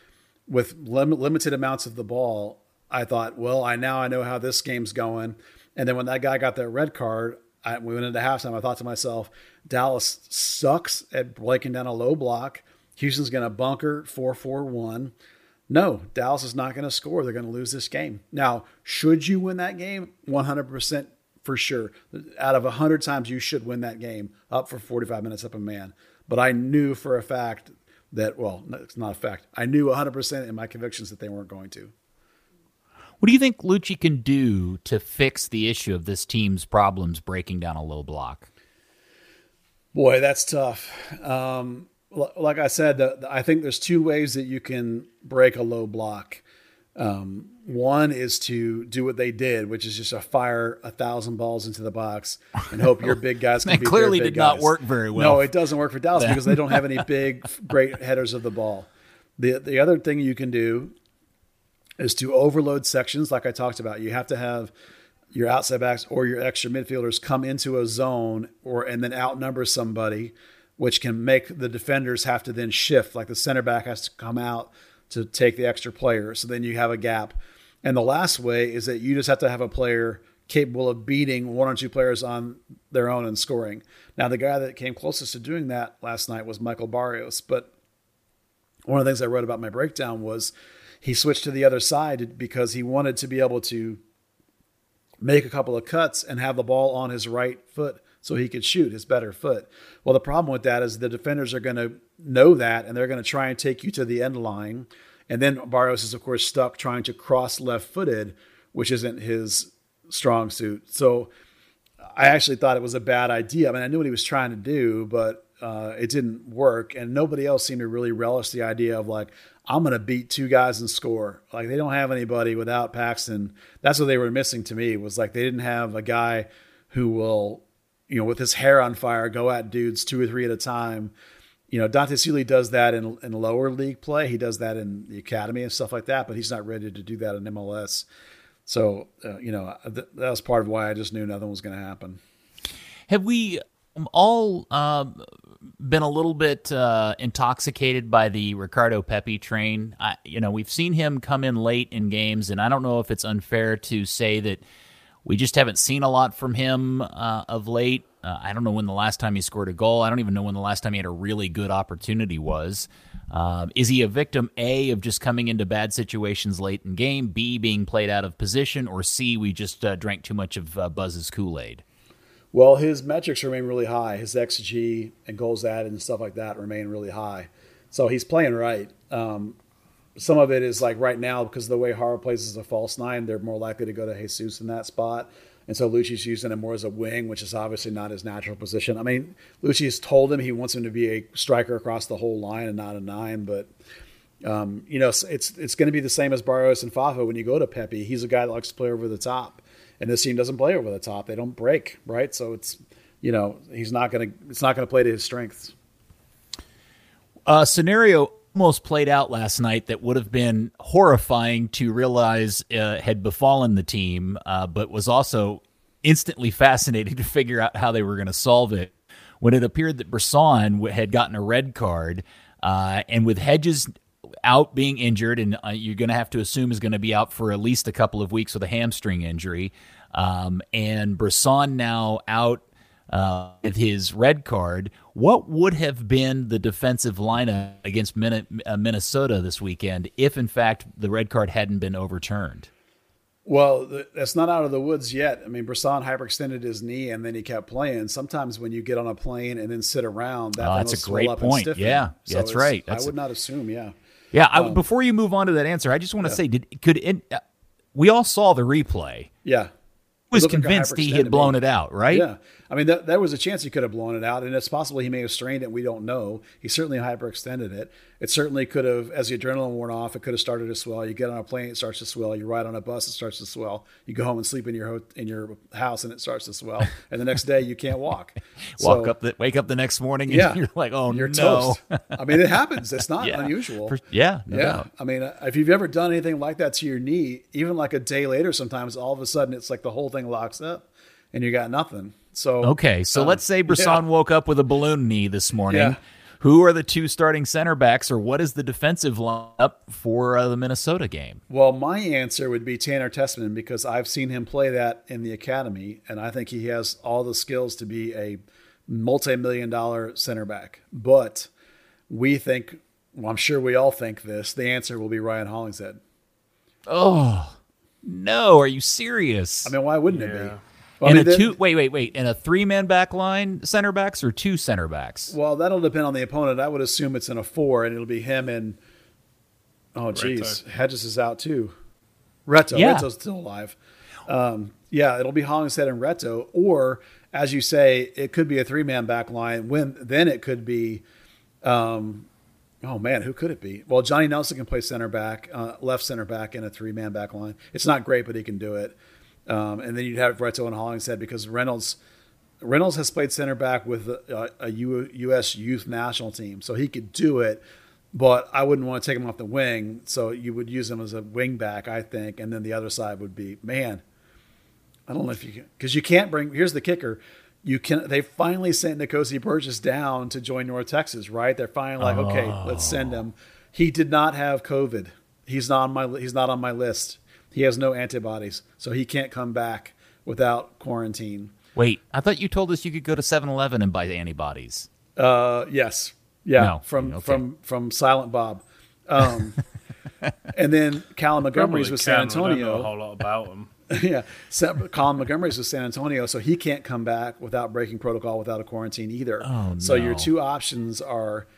with lim- limited amounts of the ball, I thought, well, I now I know how this game's going. And then when that guy got that red card, I, we went into halftime. I thought to myself, Dallas sucks at breaking down a low block. Houston's going to bunker 4 4 1. No, Dallas is not going to score. They're going to lose this game. Now, should you win that game? 100% for sure. Out of 100 times, you should win that game up for 45 minutes up a man. But I knew for a fact that, well, it's not a fact. I knew 100% in my convictions that they weren't going to. What do you think Luchi can do to fix the issue of this team's problems breaking down a low block? Boy, that's tough. Um, like I said, the, the- I think there's two ways that you can break a low block. Um, one is to do what they did, which is just to fire a thousand balls into the box and hope your big guys can That clearly did not guys. work very well. No, it doesn't work for Dallas because they don't have any big, great headers of the ball. The the other thing you can do is to overload sections, like I talked about. You have to have your outside backs or your extra midfielders come into a zone or and then outnumber somebody, which can make the defenders have to then shift. Like the center back has to come out to take the extra player. So then you have a gap. And the last way is that you just have to have a player capable of beating one or two players on their own and scoring. Now the guy that came closest to doing that last night was Michael Barrios, but one of the things I wrote about my breakdown was he switched to the other side because he wanted to be able to make a couple of cuts and have the ball on his right foot so he could shoot his better foot. Well, the problem with that is the defenders are going to know that and they're going to try and take you to the end line. And then Barrios is, of course, stuck trying to cross left footed, which isn't his strong suit. So I actually thought it was a bad idea. I mean, I knew what he was trying to do, but uh, it didn't work. And nobody else seemed to really relish the idea of like, I'm going to beat two guys and score. Like they don't have anybody without Paxton. That's what they were missing to me was like they didn't have a guy who will, you know, with his hair on fire, go at dudes two or three at a time. You know, Dante Sealy does that in in lower league play. He does that in the academy and stuff like that, but he's not ready to do that in MLS. So, uh, you know, th- that was part of why I just knew nothing was going to happen. Have we all um, been a little bit uh, intoxicated by the Ricardo Pepi train? I, you know, we've seen him come in late in games, and I don't know if it's unfair to say that we just haven't seen a lot from him uh, of late. Uh, I don't know when the last time he scored a goal. I don't even know when the last time he had a really good opportunity was. Um, is he a victim A of just coming into bad situations late in game, B being played out of position, or C we just uh, drank too much of uh, Buzz's Kool Aid? Well, his metrics remain really high. His XG and goals added and stuff like that remain really high. So he's playing right. Um, some of it is like right now because of the way Jara plays as a false nine, they're more likely to go to Jesus in that spot. And so Luchi's using him more as a wing, which is obviously not his natural position. I mean, Luchi's told him he wants him to be a striker across the whole line and not a nine, but um, you know, it's it's going to be the same as Barrios and Fafa when you go to Pepi. He's a guy that likes to play over the top, and this team doesn't play over the top. They don't break, right? So it's you know he's not going to it's not going to play to his strengths. A scenario almost played out last night that would have been horrifying to realize uh, had befallen the team, uh, but was also instantly fascinating to figure out how they were going to solve it. When it appeared that Bressan had gotten a red card, uh, and with Hedges out being injured, and uh, you're going to have to assume is going to be out for at least a couple of weeks with a hamstring injury, um, and Bressan now out uh, with his red card, what would have been the defensive lineup against uh, Minnesota this weekend if, in fact, the red card hadn't been overturned? Well, that's not out of the woods yet. I mean, Bressan hyperextended his knee and then he kept playing. Sometimes when you get on a plane and then sit around, that oh, that's a great point. Yeah, so that's right. That's I would a, not assume. Yeah, yeah. I, um, before you move on to that answer, I just want to yeah. say, did could it, uh, we all saw the replay? Yeah, was convinced like he had blown it out, right? Yeah. I mean, that, there was a chance he could have blown it out, and it's possible he may have strained it. We don't know. He certainly hyperextended it. It certainly could have, as the adrenaline wore off, it could have started to swell. You get on a plane, it starts to swell. You ride on a bus, it starts to swell. You go home and sleep in your in your house, and it starts to swell. And the next day, you can't walk. Walk so, up, the, wake up the next morning, and yeah, you're like, oh you're no. Toast. I mean, it happens. It's not yeah. unusual. For, yeah, no yeah. Doubt. I mean, uh, if you've ever done anything like that to your knee, even like a day later, sometimes all of a sudden it's like the whole thing locks up and you got nothing. So okay, so let's say Bressan yeah. woke up with a balloon knee this morning. Yeah. Who are the two starting center backs, or what is the defensive lineup for uh, the Minnesota game? Well, my answer would be Tanner Tessmann because I've seen him play that in the academy, and I think he has all the skills to be a multi-million dollar center back. But we think, well, I'm sure we all think this. The answer will be Ryan Hollingshead. Oh no! Are you serious? I mean, why wouldn't yeah. it be? Well, and I mean, a two wait wait wait and a three man back line center backs or two center backs. Well, that'll depend on the opponent. I would assume it's in a four, and it'll be him and oh geez, Hedges is out too. Reto, yeah. Reto's still alive. Um, yeah, it'll be Hollingshead and Reto, or as you say, it could be a three man back line. When then it could be, um, oh man, who could it be? Well, Johnny Nelson can play center back, uh, left center back in a three man back line. It's not great, but he can do it. Um, and then you'd have Reto and Hollingshead because Reynolds Reynolds has played center back with a, a U, U.S. youth national team, so he could do it. But I wouldn't want to take him off the wing, so you would use him as a wing back, I think, and then the other side would be man. I don't know if you can because you can't bring. Here's the kicker: you can. They finally sent N'Kosi Burgess down to join North Texas, right? They're finally like, oh. okay, let's send him. He did not have COVID. He's not on my. He's not on my list. He has no antibodies, so he can't come back without quarantine. Wait, I thought you told us you could go to 7-Eleven and buy the antibodies. Uh, yes, yeah, no. from okay. from from Silent Bob. Um, and then Callum Montgomery's with San Antonio. a whole lot about him. yeah, Callum Montgomery's with San Antonio, so he can't come back without breaking protocol without a quarantine either. Oh, no. so your two options are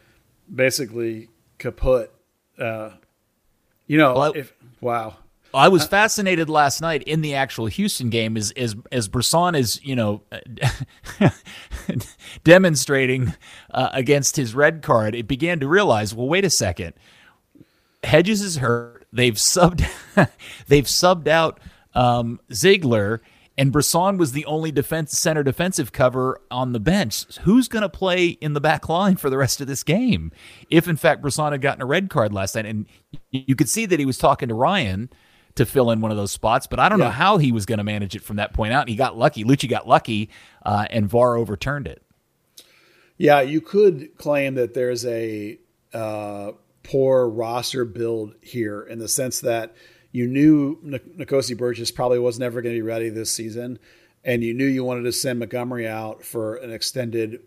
basically kaput. Uh, you know, well, if wow. I was fascinated last night in the actual Houston game as as as Bressan is you know demonstrating uh, against his red card. It began to realize, well, wait a second, Hedges is hurt. They've subbed they've subbed out um, Ziegler, and Bressan was the only defense center defensive cover on the bench. Who's going to play in the back line for the rest of this game? If in fact Bressan had gotten a red card last night, and you could see that he was talking to Ryan to fill in one of those spots. But I don't yeah. know how he was going to manage it from that point out. And he got lucky. Luchi got lucky, uh, and VAR overturned it. Yeah, you could claim that there's a uh, poor roster build here in the sense that you knew N'Kosi Burgess probably was never going to be ready this season, and you knew you wanted to send Montgomery out for an extended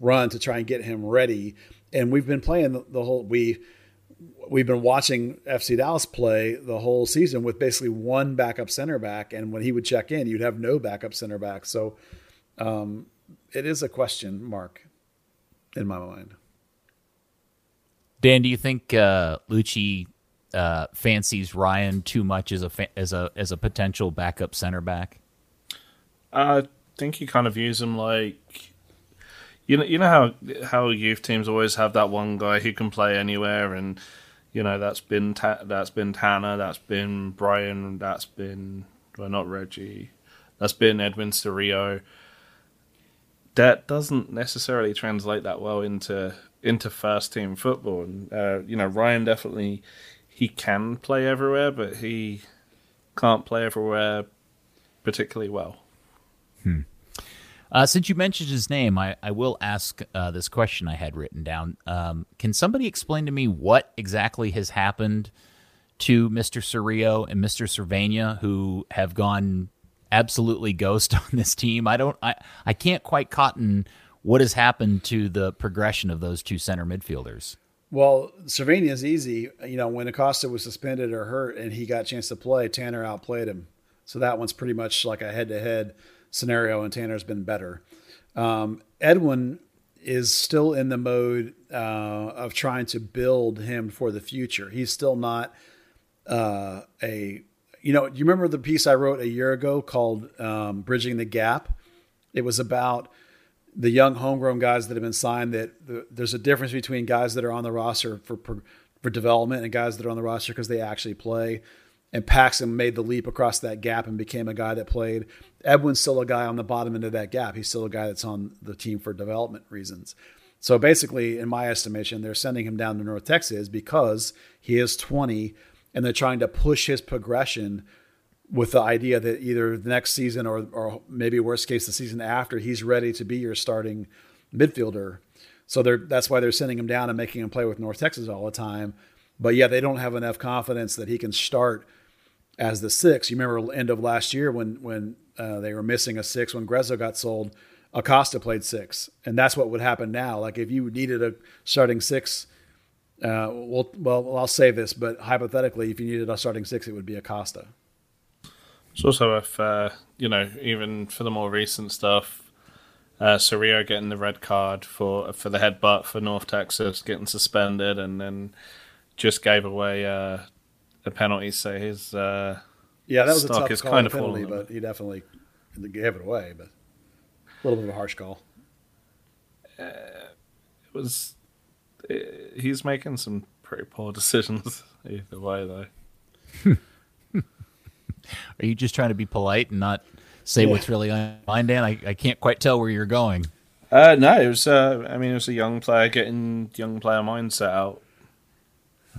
run to try and get him ready. And we've been playing the, the whole we we've been watching FC Dallas play the whole season with basically one backup center back, and when he would check in, you'd have no backup center back. So um, it is a question mark in my mind. Dan, do you think uh, Luchi uh, fancies Ryan too much as a fa- as a as a potential backup center back? I think he kind of use him like you know you know how how youth teams always have that one guy who can play anywhere and you know that's been Ta- that's been Tanner, that's been Bryan, that's been well not Reggie, that's been Edwin Cerrillo. That doesn't necessarily translate that well into into first team football. And uh, you know Ryan definitely he can play everywhere, but he can't play everywhere particularly well. Hmm. Uh, since you mentioned his name, I, I will ask uh, this question I had written down. Um, can somebody explain to me what exactly has happened to Mr. Cerrillo and Mr. Servania, who have gone absolutely ghost on this team? I don't, I, I can't quite cotton what has happened to the progression of those two center midfielders. Well, Servania is easy. You know, when Acosta was suspended or hurt and he got a chance to play, Tanner outplayed him. So that one's pretty much like a head to head scenario, and Tanner's been better. Um, Edwin is still in the mode uh, of trying to build him for the future. He's still not uh, a, you know, you remember the piece I wrote a year ago called um, Bridging the Gap? It was about the young homegrown guys that have been signed that the, there's a difference between guys that are on the roster for, for, for development and guys that are on the roster because they actually play and Paxton made the leap across that gap and became a guy that played. Edwin's still a guy on the bottom end of that gap. He's still a guy that's on the team for development reasons. So basically, in my estimation, they're sending him down to North Texas because he is 20 and they're trying to push his progression with the idea that either the next season or, or maybe worst case the season after, he's ready to be your starting midfielder. So that's why they're sending him down and making him play with North Texas all the time. But yeah, they don't have enough confidence that he can start – as the six. You remember end of last year when when uh, they were missing a six when Gruezo got sold. Acosta played six, and that's what would happen now. Like if you needed a starting six, uh, well, well, I'll say this, but hypothetically, if you needed a starting six, it would be Acosta. It's also if uh, you know, even for the more recent stuff, uh, Cerrillo getting the red card for for the headbutt for North Texas, getting suspended, and then just gave away uh, the penalties. So his uh, yeah, that was a tough call kind of penalty, but he definitely gave it away. But a little bit of a harsh call. Uh, it was. It, uh, he's making some pretty poor decisions either way, though. Are you just trying to be polite and not say yeah. what's really on your mind, Dan? I, I can't quite tell where you're going. Uh, no, it was. Uh, I mean, it was a young player getting young player mindset out.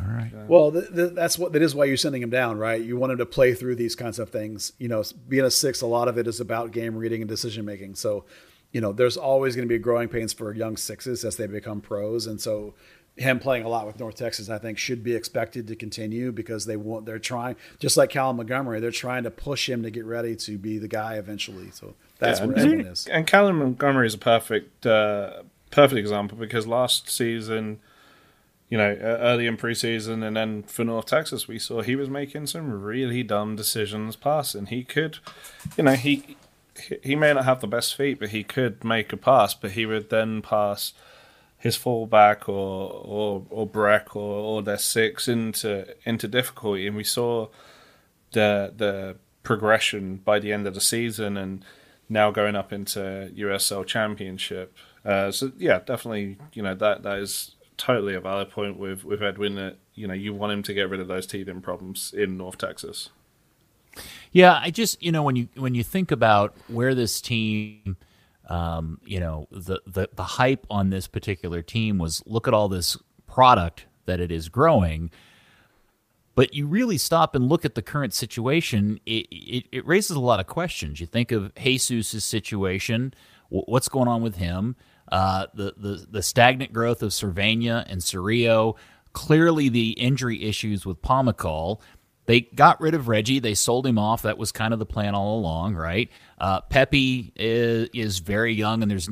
All right. Well, th- th- that's what that is why you're sending him down, right? You want him to play through these kinds of things. You know, being a six, a lot of it is about game reading and decision making. So, you know, there's always going to be growing pains for young sixes as they become pros, and so him playing a lot with North Texas, I think, should be expected to continue because they want they're trying just like Callum Montgomery, they're trying to push him to get ready to be the guy eventually. So that's yeah, where Edwin is. And Callum Montgomery is a perfect uh, perfect example because last season you know, early in preseason, and then for North Texas, we saw he was making some really dumb decisions passing. He could, you know, he he may not have the best feet, but he could make a pass. But he would then pass his fullback or or or Breck or, or their six into into difficulty, and we saw the the progression by the end of the season, and now going up into USL Championship. Uh, so yeah, definitely, you know that that is totally a valid point with with Edwin that you know you want him to get rid of those teething problems in North Texas. Yeah, I just you know when you when you think about where this team, um, you know the, the the hype on this particular team was look at all this product that it is growing. But you really stop and look at the current situation, it, it, it raises a lot of questions. You think of Jesus' situation, what's going on with him? Uh, the, the the stagnant growth of Servania and Cerrillo, clearly the injury issues with Pomykal. They got rid of Reggie. They sold him off. That was kind of the plan all along, right? Uh, Pepi is, is very young, and there's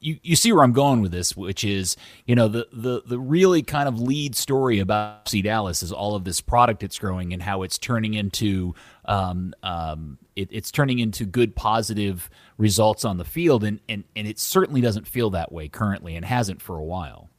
you, you see where I'm going with this, which is you know the the the really kind of lead story about FC Dallas is all of this product it's growing and how it's turning into um, um, it, it's turning into good positive results on the field, and, and and it certainly doesn't feel that way currently, and hasn't for a while.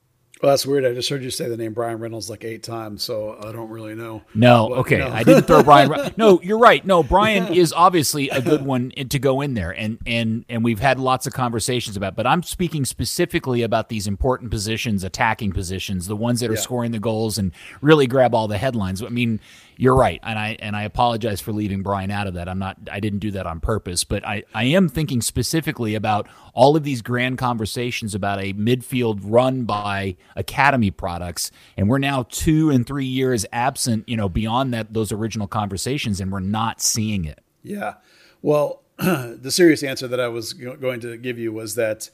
Well, that's weird. I just heard you say the name Bryan Reynolds like eight times, so I don't really know. No, But, okay, no. I didn't throw Bryan. Re- no, you're right. No, Bryan is obviously a good one to go in there, and and and we've had lots of conversations about. But I'm speaking specifically about these important positions, attacking positions, the ones that are Yeah. scoring the goals and really grab all the headlines. I mean, you're right, and I and I apologize for leaving Bryan out of that. I'm not. I didn't do that on purpose, but I I am thinking specifically about all of these grand conversations about a midfield run by academy products, and we're now two and three years absent. You know, beyond that those original conversations, and we're not seeing it. Yeah. Well, the serious answer that I was going to give you was that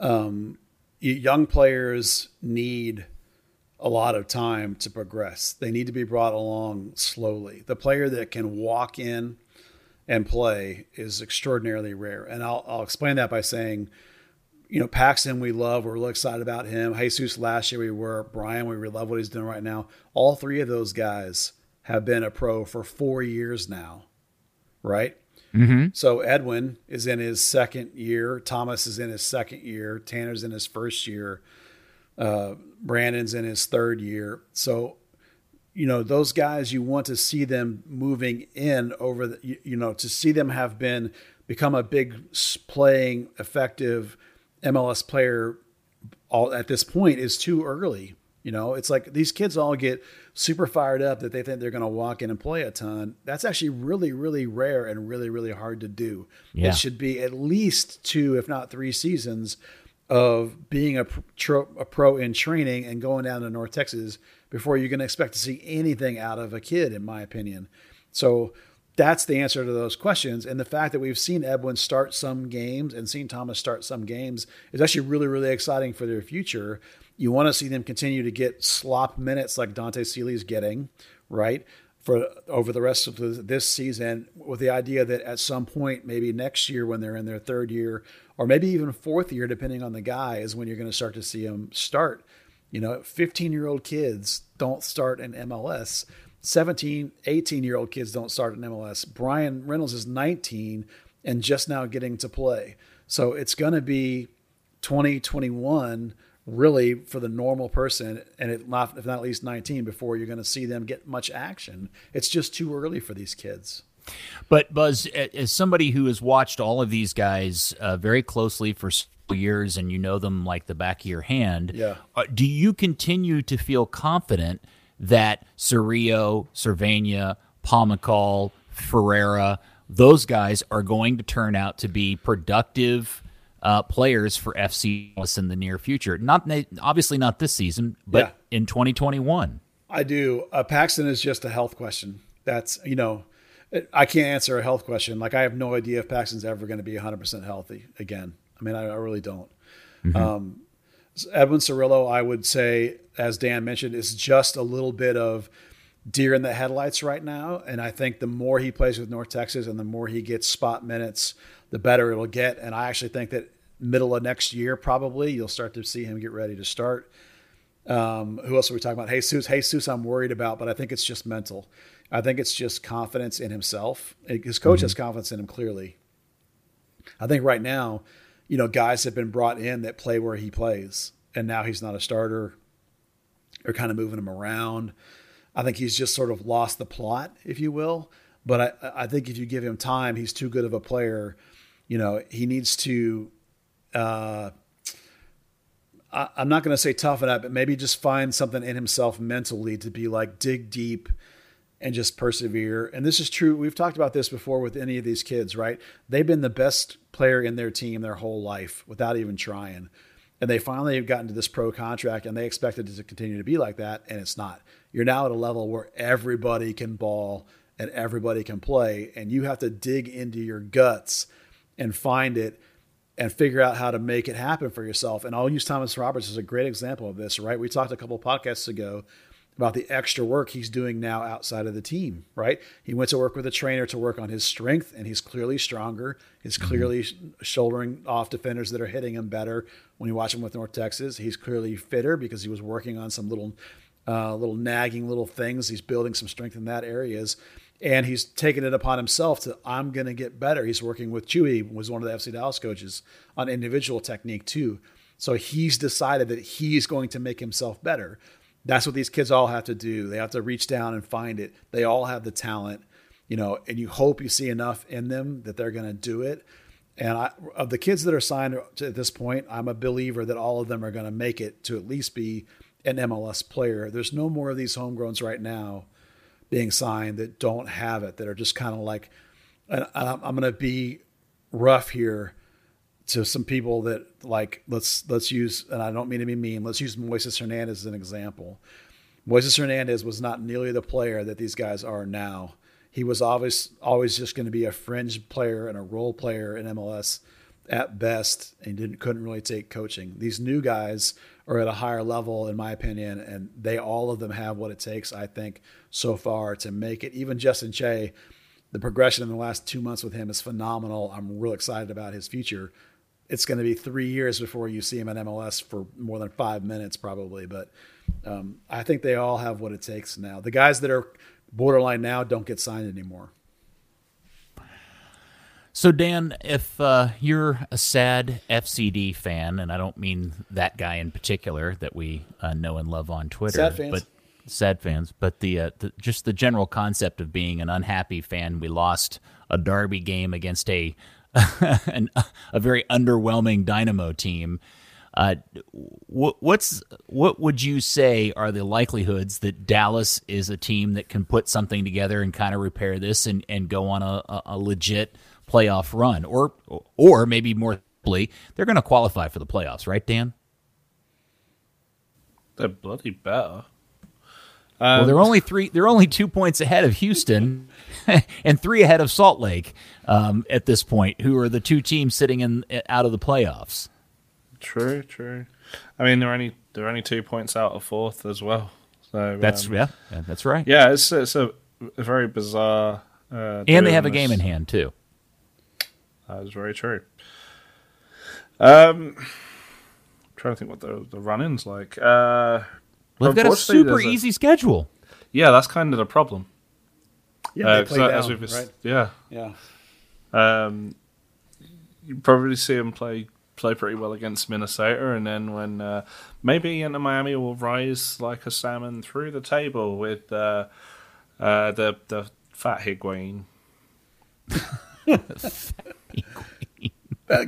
um, young players need a lot of time to progress. They need to be brought along slowly. The player that can walk in and play is extraordinarily rare. And I'll, I'll explain that by saying, you know, Paxton, we love. We're really excited about him. Jesus, last year we were. Bryan, we love what he's doing right now. All three of those guys have been a pro for four years now, right? Mm-hmm. So Edwin is in his second year. Thomas is in his second year. Tanner's in his first year. Uh, Brandon's in his third year. So, you know, those guys, you want to see them moving in over the, you, you know, to see them have been become a big playing effective MLS player all at this point is too early. You know, it's like these kids all get super fired up that they think they're going to walk in and play a ton. That's actually really, really rare and really, really hard to do. Yeah. It should be at least two, if not three seasons of being a pro, a pro in training and going down to North Texas before you're going to expect to see anything out of a kid, in my opinion. So that's the answer to those questions. And the fact that we've seen Edwin start some games and seen Thomas start some games is actually really, really exciting for their future. You want to see them continue to get slop minutes like Dante Sealy's getting, right? For over the rest of the, this season, with the idea that at some point, maybe next year when they're in their third year, or maybe even fourth year, depending on the guy, is when you're going to start to see them start. You know, 15 year old kids don't start in MLS. 17, 18 year old kids don't start in MLS. Bryan Reynolds is 19 and just now getting to play. So it's going to be 2021 really for the normal person and it not if not at least 19 before you're going to see them get much action it's just too early for these kids But Buzz, as somebody who has watched all of these guys uh, very closely for years, and you know them like the back of your hand, Yeah. uh, do you continue to feel confident that Cerrillo, Servania, Pomykal, Ferreira, those guys are going to turn out to be productive uh, players for FC Dallas in the near future? Not obviously not this season, but in 2021. I do. Uh, Paxton is just a health question. That's, you know, I can't answer a health question. Like, I have no idea if Paxton's ever going to be 100% healthy again. I mean, I, I really don't. Um, Edwin Cerrillo, I would say, as Dan mentioned, is just a little bit of deer in the headlights right now. And I think the more he plays with North Texas and the more he gets spot minutes, the better it'll get. And I actually think that middle of next year, probably, you'll start to see him get ready to start. Um, who else are we talking about? Jesus. Jesus, I'm worried about, but I think it's just mental. I think it's just confidence in himself. His coach has confidence in him clearly. I think right now, you know, guys have been brought in that play where he plays, and now he's not a starter. They're kind of moving him around. I think he's just sort of lost the plot, if you will. But I, I think if you give him time, he's too good of a player. You know, he needs to. Uh, I, I'm not going to say toughen up, but maybe just find something in himself mentally to be like dig deep and just persevere. And this is true. We've talked about this before with any of these kids, right? They've been the best player in their team their whole life without even trying. And they finally have gotten to this pro contract and they expected it to continue to be like that. And it's not. You're now at a level where everybody can ball and everybody can play. And you have to dig into your guts and find it and figure out how to make it happen for yourself. And I'll use Thomas Roberts as a great example of this, right? We talked a couple podcasts ago about the extra work he's doing now outside of the team, right? He went to work with a trainer to work on his strength, and he's clearly stronger. He's clearly sh- shouldering off defenders that are hitting him better. When you watch him with North Texas, he's clearly fitter because he was working on some little, uh, little nagging little things. He's building some strength in that areas, and he's taken it upon himself to I'm going to get better. He's working with Chewy, was one of the FC Dallas coaches on individual technique too. So he's decided that he's going to make himself better. That's what these kids all have to do. They have to reach down and find it. They all have the talent, you know, and you hope you see enough in them that they're going to do it. And I, of the kids that are signed at this point, I'm a believer that all of them are going to make it to at least be an MLS player. There's no more of these homegrowns right now being signed that don't have it, that are just kind of like, and I'm going to be rough here to some people that like let's let's use and I don't mean to be mean. Let's use Moises Hernandez as an example. Moises Hernandez was not nearly the player that these guys are now. He was always always just going to be a fringe player and a role player in MLS at best, and didn't couldn't really take coaching. These new guys are at a higher level, in my opinion, and they all of them have what it takes. I think so far to make it. Even Justin Che, the progression in the last two months with him is phenomenal. I'm real excited about his future it's going to be three years before you see him in MLS for more than five minutes, probably. But um, I think they all have what it takes now. The guys that are borderline now don't get signed anymore. So, Dan, if uh, you're a sad FCD fan, and I don't mean that guy in particular that we uh, know and love on Twitter, sad fans. but sad fans, but the, uh, the just the general concept of being an unhappy fan, we lost a derby game against a an, a very underwhelming Dynamo team. Uh, what, what's what would you say are the likelihoods that Dallas is a team that can put something together and kind of repair this and, and go on a, a legit playoff run, or or maybe more simply, they're going to qualify for the playoffs, right, Dan? They're bloody better. Um, well, they're only three. They're only two points ahead of Houston, and three ahead of Salt Lake um, at this point, who are the two teams sitting in out of the playoffs. True, true. I mean, they're only they're only two points out of fourth as well. So that's um, yeah, yeah, that's right. Yeah, it's it's a, a very bizarre. Uh, and they have a game in hand too. That is very true. Um, I'm trying to think what the the run-ins like. Uh, well, they've got a super easy a, schedule. Yeah, that's kind of the problem. Yeah, uh, they play down, right? Yeah, yeah. Um, you probably see them play play pretty well against Minnesota, and then when uh, maybe Inter Miami will rise like a salmon through the table with uh, uh, the the fat Higuain. that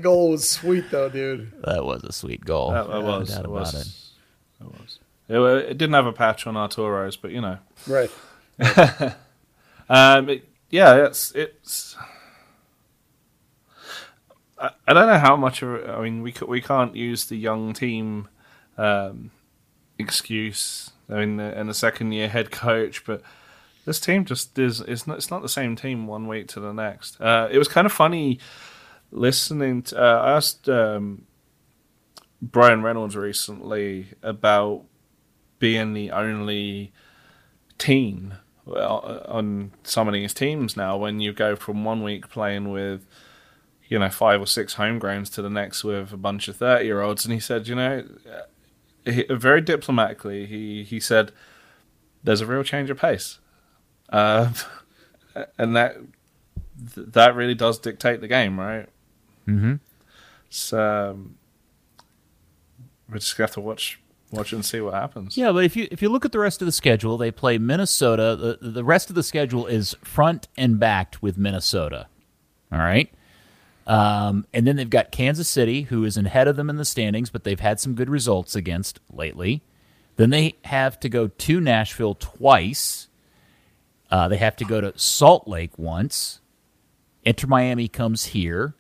goal was sweet, though, dude. That was a sweet goal. That, that was. It was. It. it was. It, it, didn't have a patch on Arturo's, but you know. Right. um, it, yeah, it's it's I, I don't know how much of I mean we we can't use the young team um, excuse. I mean, in the second year head coach, but this team just is it's not it's not the same team one week to the next. Uh, it was kind of funny listening. To, uh, I asked um, Bryan Reynolds recently about being the only team on some of these teams now. When you go from one week playing with you know, five or six homegrowns to the next with a bunch of 30 year olds. And he said, you know, he, very diplomatically, he, he said, there's a real change of pace. Uh, and that that really does dictate the game, right? Mm-hmm. So um, we just have to watch watch and see what happens. Yeah, but if you if you look at the rest of the schedule, they play Minnesota. The the rest of the schedule is front and backed with Minnesota. All right. Um, and then they've got Kansas City, who is ahead of them in the standings, but they've had some good results against lately. Then they have to go to Nashville twice. Uh, they have to go to Salt Lake once. Inter Miami comes here,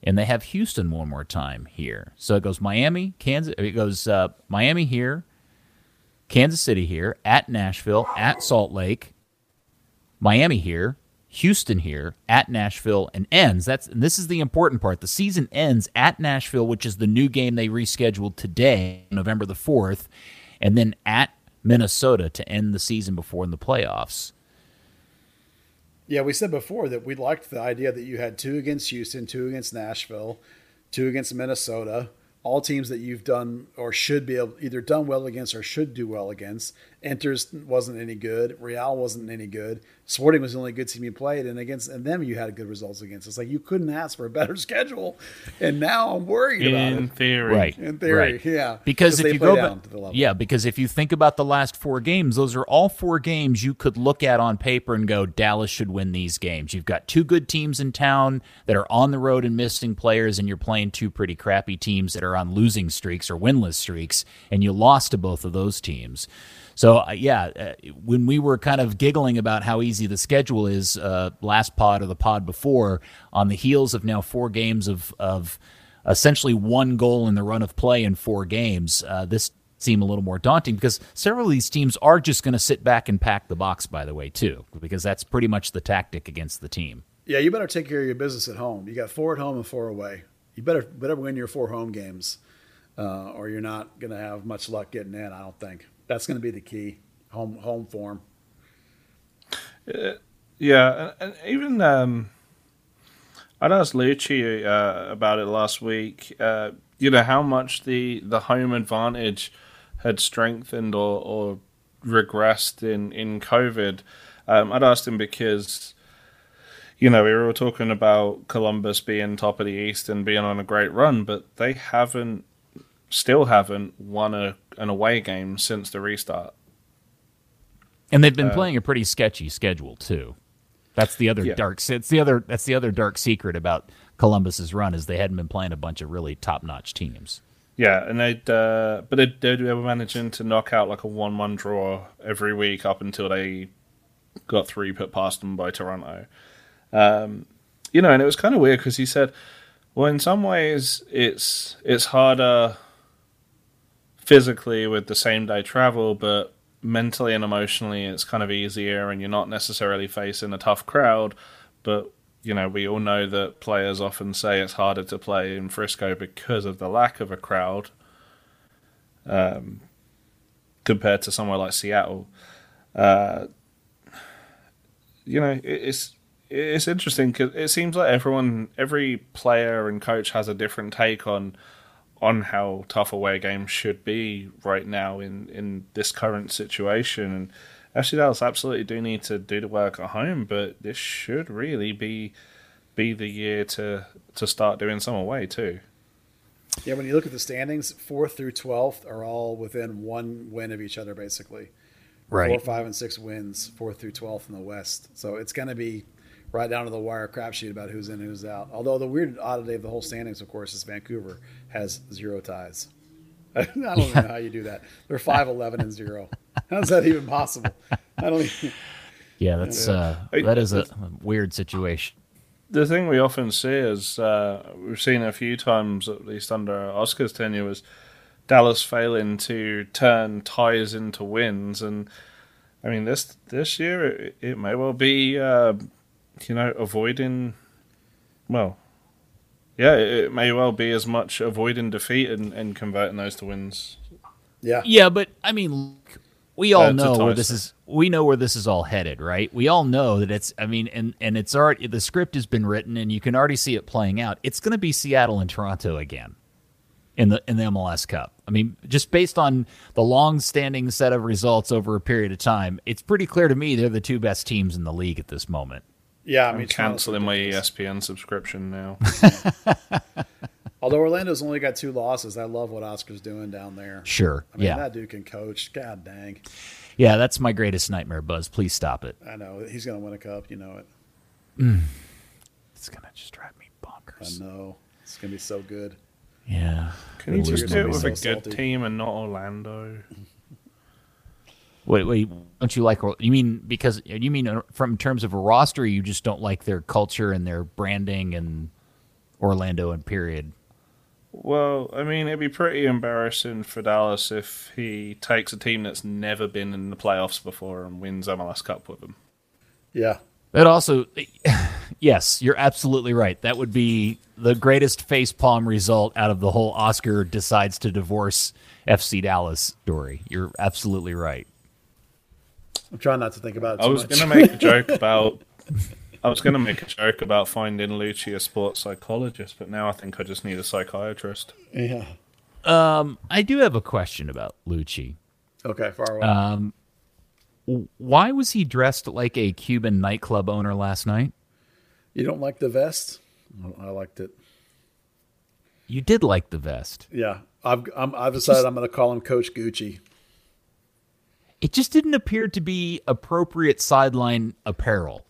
and they have Houston one more time here. So it goes Miami, Kansas. It goes uh, Miami here, Kansas City here, at Nashville, at Salt Lake, Miami here, Houston here at Nashville and ends. That's and this is the important part. The season ends at Nashville, which is the new game they rescheduled today, November the 4th, and then at Minnesota to end the season before in the playoffs. Yeah, we said before that we liked the idea that you had two against Houston, two against Nashville, two against Minnesota, all teams that you've done or should be able, either done well against or should do well against, Inter's wasn't any good. Real wasn't any good. Sporting was the only good team you played, and against and them you had good results against. It's like you couldn't ask for a better schedule, and now I'm worried about In it. theory, Right. In theory, right. yeah, Because if you go down back, to the level. yeah, because if you think about the last four games, those are all four games you could look at on paper and go, Dallas should win these games. You've got two good teams in town that are on the road and missing players, and you're playing two pretty crappy teams that are on losing streaks or winless streaks, and you lost to both of those teams. So uh, yeah, uh, when we were kind of giggling about how easy the schedule is, uh, last pod or the pod before, on the heels of now four games of of essentially one goal in the run of play in four games, uh, this seemed a little more daunting because several of these teams are just going to sit back and pack the box. By the way, too, because that's pretty much the tactic against the team. Yeah, you better take care of your business at home. You got four at home and four away. You better better win your four home games, uh, or you're not going to have much luck getting in. I don't think that's going to be the key. Home home form. Yeah, and, and even um, I'd asked Luchi uh, about it last week. Uh, you know how much the the home advantage had strengthened or, or regressed in in COVID. Um, I'd asked him because you know we were talking about Columbus being top of the East and being on a great run, but they haven't, still haven't won a an away game since the restart. And they've been playing a pretty sketchy schedule too. That's the other Yeah. dark. It's the other. That's the other dark secret about Columbus's run is they hadn't been playing a bunch of really top notch teams. Yeah, and they'd uh, but they they were managing to knock out like a one-one draw every week up until they got three put past them by Toronto. Um, you know, and it was kind of weird because he said, "Well, in some ways, it's it's harder physically with the same day travel, but mentally and emotionally, it's kind of easier, and you're not necessarily facing a tough crowd, but." You know, we all know that players often say it's harder to play in Frisco because of the lack of a crowd um, compared to somewhere like Seattle. Uh, you know, it's it's interesting because it seems like everyone, every player and coach has a different take on on how tough away games should be right now in in this current situation. And FC Dallas absolutely do need to do the work at home, but this should really be be the year to to start doing some away too. Yeah, when you look at the standings, fourth through twelfth are all within one win of each other, basically. Four, five, and six wins, fourth through twelfth in the West. So it's going to be right down to the wire crapshoot about who's in, who's out. Although the weird oddity of the whole standings, of course, is Vancouver has zero ties. I don't even know how you do that. They're five, eleven, and zero. How's that even possible? I don't. Even, Yeah, that's uh, Hey, that is a weird situation. the thing we often see is uh, we've seen a few times, at least under Oscar's tenure, was Dallas failing to turn ties into wins, and I mean this this year it, it may well be uh, you know avoiding well. Yeah, it it may well be as much avoiding defeat and, and converting those to wins. yeah, Yeah, but I mean, we all That's a know where this is. We know where this is all headed, right? We all know that it's. I mean, and and it's already the script has been written, and you can already see it playing out. It's going to be Seattle and Toronto again in the in the MLS Cup. I mean, just based on the long-standing set of results over a period of time, it's pretty clear to me they're the two best teams in the league at this moment. Yeah. I I'm canceling my ESPN subscription now. Although Orlando's only got two losses, I love what Oscar's doing down there. Sure, I mean, yeah, that dude can coach. God dang. yeah. That's my greatest nightmare, Buzz. Please stop it. I know. He's going to win a cup. You know it. Mm. It's gonna just drive me bonkers. I know. It's going to be so good. Yeah. Can you just do it with so a good salty. team and not Orlando? Wait, wait. Don't you like? You mean because you mean uh, from terms of a roster, you just don't like their culture and their branding and Orlando and period. Well, I mean, it'd be pretty embarrassing for Dallas if he takes a team that's never been in the playoffs before and wins MLS Cup with them. Yeah. That also, yes, you're absolutely right. That would be the greatest facepalm result out of the whole Oscar decides to divorce FC Dallas story. You're absolutely right. I'm trying not to think about it I was going to make a joke about. I was going to make a joke about finding Luchi a sports psychologist, but now I think I just need a psychiatrist. yeah. Um, I do have a question about Luchi. Okay, far away. Um, Why was he dressed like a Cuban nightclub owner last night? You don't like the vest? I liked it. You did like the vest. Yeah, I've I'm, I've decided I'm going to call him Coach Gucci. It just didn't appear to be appropriate sideline apparel.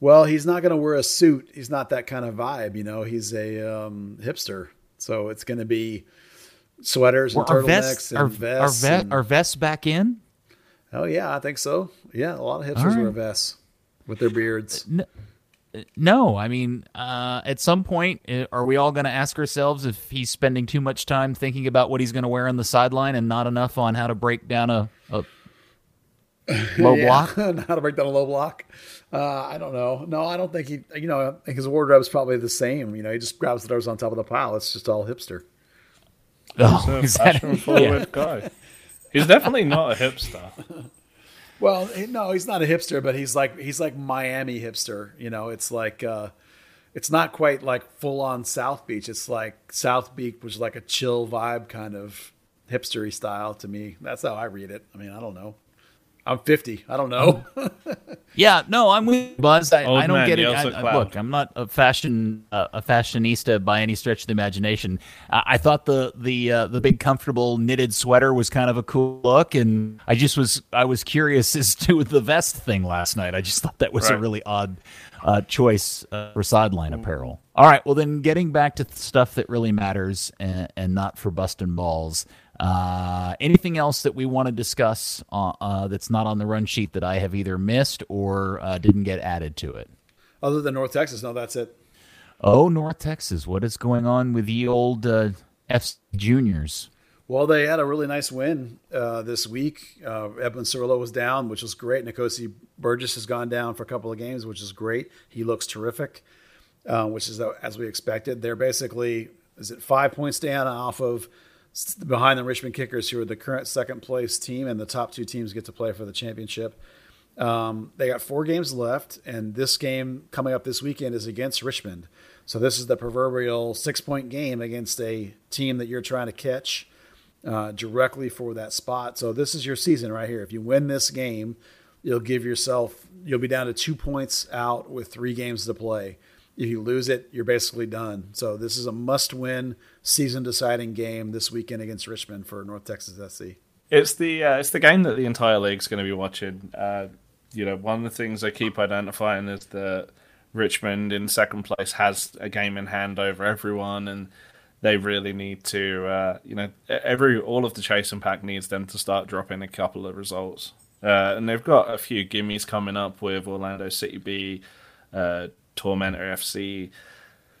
Well, he's not going to wear a suit. He's not that kind of vibe, you know. He's a um, hipster, so it's going to be sweaters and turtlenecks vests, and are, vests. Are, ve- and, are vests back in? Oh yeah, I think so. Yeah, a lot of hipsters right. wear vests with their beards. No, no I mean, uh, at some point, uh, are we all going to ask ourselves if he's spending too much time thinking about what he's going to wear on the sideline and not enough on how to break down a, a low block? how to break down a low block? Uh, I don't know. No, I don't think he. You know, I think his wardrobe's probably the same. You know, he just grabs whatever's on top of the pile. It's just all hipster. Oh, he's a fashion forward yeah. guy. He's definitely not a hipster. Well, no, he's not a hipster, but he's like he's like Miami hipster. You know, it's like uh, it's not quite like full on South Beach. It's like South Beach was like a chill vibe kind of hipstery style to me. That's how I read it. I mean, I don't know. I'm 50. I don't know. yeah, no, I'm with Buzz. I, I don't man, get it. I, look, I'm not a fashion uh, a fashionista by any stretch of the imagination. I, I thought the the uh, the big comfortable knitted sweater was kind of a cool look, and I just was I was curious as to the vest thing last night. I just thought that was right. a really odd uh, choice uh, for sideline apparel. All right, well then, getting back to stuff that really matters and, and not for busting balls. Uh, anything else that we want to discuss uh, uh, that's not on the run sheet that I have either missed or uh, didn't get added to it? Other than North Texas, no, that's it. Oh, North Texas. What is going on with the old uh, F juniors? Well, they had a really nice win uh, this week. Uh, Edwin Cerrillo was down, which was great. Nkosi Burgess has gone down for a couple of games, which is great. He looks terrific, uh, which is as we expected. They're basically, is it five points down off of behind the Richmond Kickers, who are the current second place team, and the top two teams get to play for the championship. Um, they got four games left, and this game coming up this weekend is against Richmond. So this is the proverbial six point game against a team that you're trying to catch uh, directly for that spot. So this is your season right here. If you win this game, you'll give yourself you'll be down to two points out with three games to play. If you lose it, you're basically done. So this is a must-win, season-deciding game this weekend against Richmond for North Texas SC. It's the uh, it's the game that the entire league's going to be watching. Uh, you know, one of the things I keep identifying is that Richmond in second place has a game in hand over everyone, and they really need to. Uh, you know, every all of the chasing pack needs them to start dropping a couple of results, uh, and they've got a few gimmies coming up with Orlando City B, uh, Tormenta FC.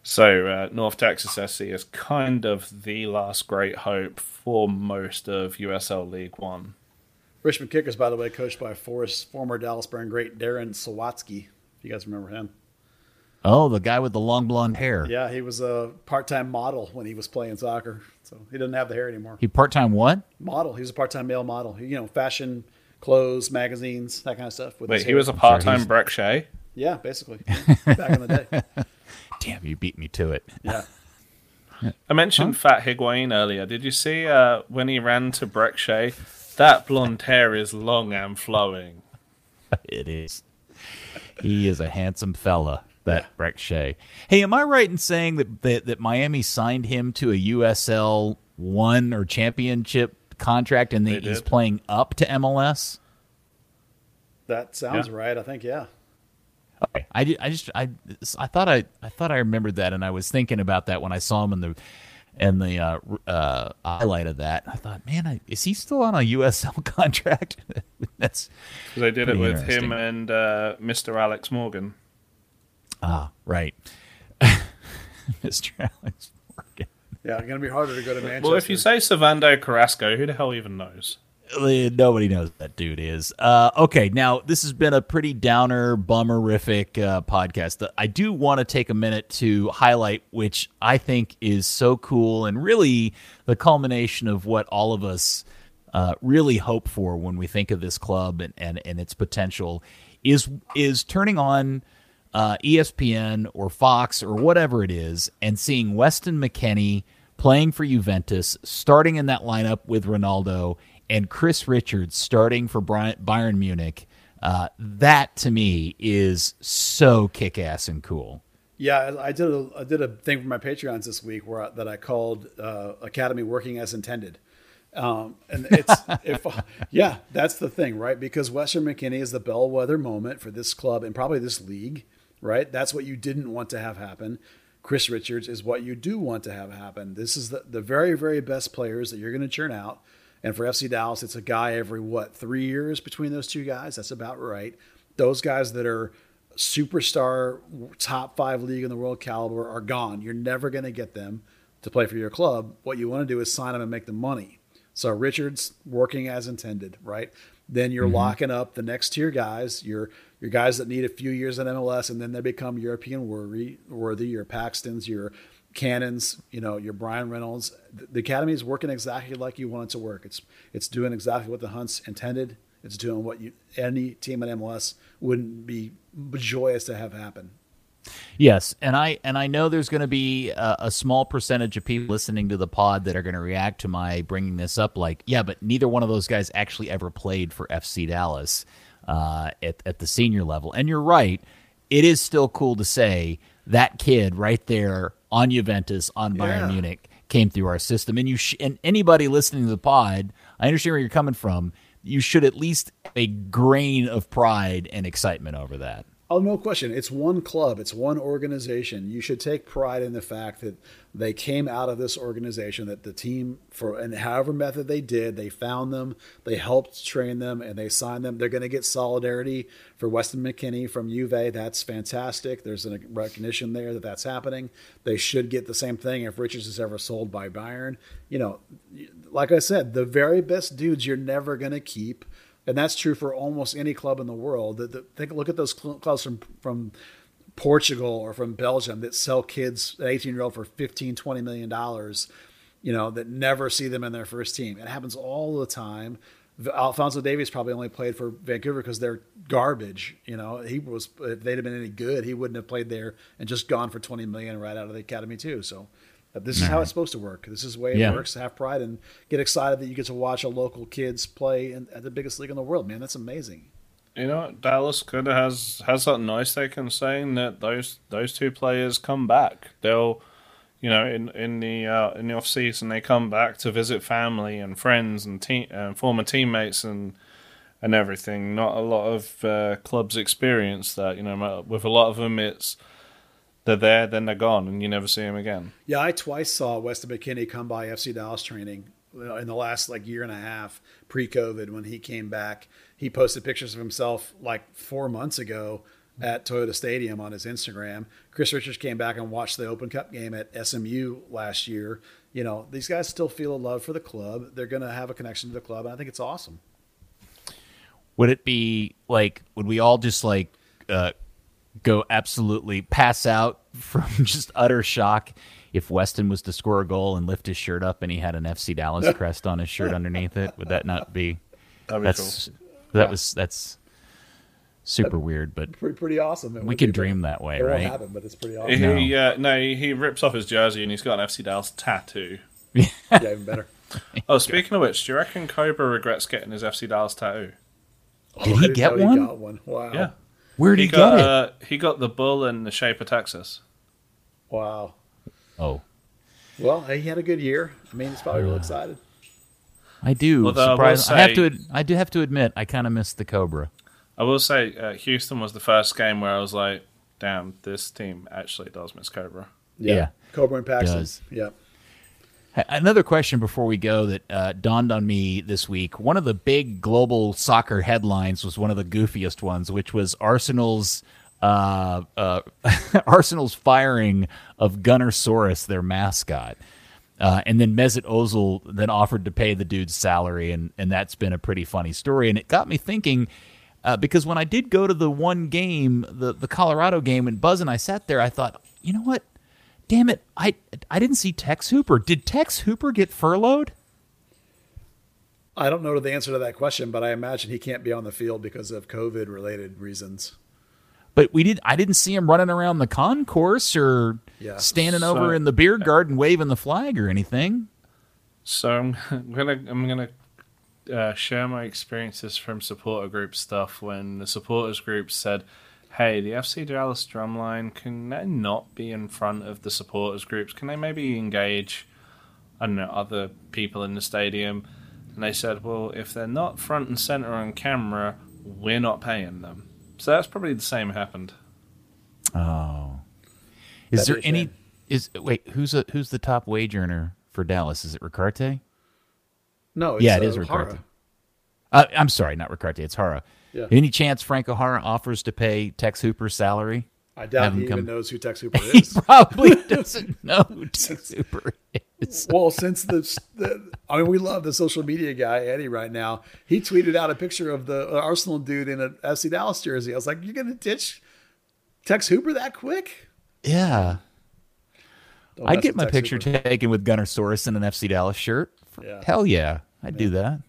So uh, North Texas SC is kind of the last great hope for most of USL League One. Richmond Kickers, by the way, coached by Forest, former Dallas Burn great Darren Sawatzky. If you guys remember him. Oh, the guy with the long blonde hair. Yeah, he was a part-time model when he was playing soccer. So he doesn't have the hair anymore. He part-time what? Model. He was a part-time male model. He, you know, fashion, clothes, magazines, that kind of stuff. Wait, he was a part-time Brek Shea? Yeah, basically. Back in the day. Damn, you beat me to it. Yeah. I mentioned huh? Fat Higuain earlier. Did you see uh, when he ran to Brek Shea? That blonde hair is long and flowing. It is. He is a handsome fella, that yeah. Brek Shea. Hey, am I right in saying that, that that Miami signed him to a USL one or championship contract and he's playing up to MLS? That sounds yeah. right. I think yeah. Okay. I, I just I I thought I I thought I remembered that, and I was thinking about that when I saw him in the in the uh, uh, highlight of that. I thought, man, I, is he still on a USL contract? That's because I did it with him and uh, Mr. Alex Morgan. Ah, right, Mr. Alex Morgan. Yeah, it's gonna be harder to go to Manchester. Well, if you say Servando Carrasco, who the hell even knows? Nobody knows that dude is. Uh, okay, now this has been a pretty downer, bummerific uh, podcast. I do want to take a minute to highlight, which I think is so cool and really the culmination of what all of us uh, really hope for when we think of this club and, and, and its potential is is turning on uh, ESPN or Fox or whatever it is and seeing Weston McKennie playing for Juventus, starting in that lineup with Ronaldo and Chris Richards starting for Bayern Munich. Uh, that to me is so kick ass and cool. Yeah, I did a I did a thing for my Patreons this week where I, that I called uh, Academy working as intended. Um, and it's if yeah, that's the thing, right? Because Weston McKennie is the bellwether moment for this club and probably this league, right? That's what you didn't want to have happen. Chris Richards is what you do want to have happen. This is the, the very, very best players that you're going to churn out. And for FC Dallas, it's a guy every what three years between those two guys. That's about right. Those guys that are superstar, top five league in the world caliber are gone. You're never going to get them to play for your club. What you want to do is sign them and make them money. So Richards working as intended, right? Then you're mm-hmm. locking up the next tier guys. Your your guys that need a few years in MLS, and then they become European worthy. Worthy. Your Paxtons, your Cannons, you know, your Bryan Reynolds. The academy is working exactly like you want it to work. It's it's doing exactly what the Hunts intended. It's doing what you any team in MLS wouldn't be joyous to have happen. Yes, and I and I know there's going to be a, a, small percentage of people listening to the pod that are going to react to my bringing this up. Like, yeah, but neither one of those guys actually ever played for FC Dallas uh, at at the senior level. And you're right; it is still cool to say that kid right there on Juventus, on Bayern yeah. Munich, came through our system. And you sh- and anybody listening to the pod, I understand where you're coming from. You should at least a grain of pride and excitement over that. Oh, no question. It's one club, it's one organization. You should take pride in the fact that they came out of this organization, that the team, for and however method they did, they found them, they helped train them, and they signed them. They're going to get solidarity for Weston McKennie from Juve. That's fantastic. There's a recognition there that that's happening. They should get the same thing if Richards is ever sold by Bayern. You know, like I said, the very best dudes you're never going to keep and that's true for almost any club in the world. The, the, think, look at those clubs from from Portugal or from Belgium that sell kids, an 18 year old, for 15, 20 million dollars. You know that never see them in their first team. It happens all the time. Alphonso Davies probably only played for Vancouver because they're garbage. You know, he was if they'd have been any good, he wouldn't have played there and just gone for 20 million right out of the academy too. So this is how it's supposed to work. This is the way it yeah. works. Have pride and get excited that you get to watch a local kids play in, at the biggest league in the world. Man, that's amazing. You know, Dallas kind of has has that nice they can saying that those those two players come back. They'll, you know, in in the uh, in the off season they come back to visit family and friends and team and former teammates and and everything. Not a lot of uh, clubs experience that. You know, with a lot of them, it's they're there, then they're gone, and you never see them again. Yeah, I twice saw Weston McKennie come by FC Dallas training in the last like year and a half pre-COVID when he came back. He posted pictures of himself like four months ago at Toyota Stadium on his Instagram. Chris Richards came back and watched the Open Cup game at SMU last year. You know, these guys still feel a love for the club. They're going to have a connection to the club, and I think it's awesome. Would it be like? Would we all just like uh, go absolutely pass out from just utter shock if Weston was to score a goal and lift his shirt up and he had an FC Dallas crest on his shirt underneath it. Would that not be? That'd be that's cool. that yeah. was that's super That'd weird, but pretty pretty awesome. It we can dream that way, it right? Happen, but it's pretty awesome. He, no. Uh, no, he rips off his jersey and he's got an FC Dallas tattoo. yeah, even better. oh, speaking of which, do you reckon Cobra regrets getting his FC Dallas tattoo? Did he get one? He got one? Wow. Yeah. Where did he, he got, get it? Uh, he got the bull in the shape of Texas. Wow. Oh. Well, he had a good year. I mean, he's probably real excited. I do. Although I, say, I have to. I do have to admit, I kind of missed the Cobra. I will say, uh, Houston was the first game where I was like, "Damn, this team actually does miss Cobra." Yeah, yeah. Cobra and Paxton. Does. Yeah. Another question before we go that uh, dawned on me this week. One of the big global soccer headlines was one of the goofiest ones, which was Arsenal's uh, uh, Arsenal's firing of Gunnersaurus, their mascot. Uh, and then Mesut Ozil then offered to pay the dude's salary, and, and that's been a pretty funny story. And it got me thinking uh, because when I did go to the one game, the, the Colorado game, and Buzz and I sat there, I thought, you know what? Damn it, I I didn't see Tex Hooper. Did Tex Hooper get furloughed? I don't know the answer to that question, but I imagine he can't be on the field because of COVID related reasons. But we did. I didn't see him running around the concourse or yeah. standing so, over in the beer garden waving the flag or anything. So I'm gonna I'm gonna uh, share my experiences from supporter group stuff when the supporters group said, "Hey, the FC Dallas drumline can they not be in front of the supporters groups? Can they maybe engage, I don't know, other people in the stadium?" And they said, "Well, if they're not front and center on camera, we're not paying them." So that's probably the same happened. Oh, is That'd there any? shame. Is wait who's a, who's the top wage earner for Dallas? Is it Ricaurte? No, it's, Yeah, it uh, is Ricaurte. Uh, I'm sorry, not Ricaurte. It's Jara. Yeah. Any chance Franco Jara offers to pay Tex Hooper's salary? I doubt he even knows who Tex Hooper He is. probably doesn't know who Tex Hooper is. well, since the, the, I mean, we love the social media guy Eddie right now. He tweeted out a picture of the uh, Arsenal dude in an FC Dallas jersey. I was like, "You're gonna ditch Tex Hooper that quick?" Yeah, I'd get my Tex picture Hooper. taken with Gunnersaurus in an FC Dallas shirt. Yeah. Hell yeah, I'd do that.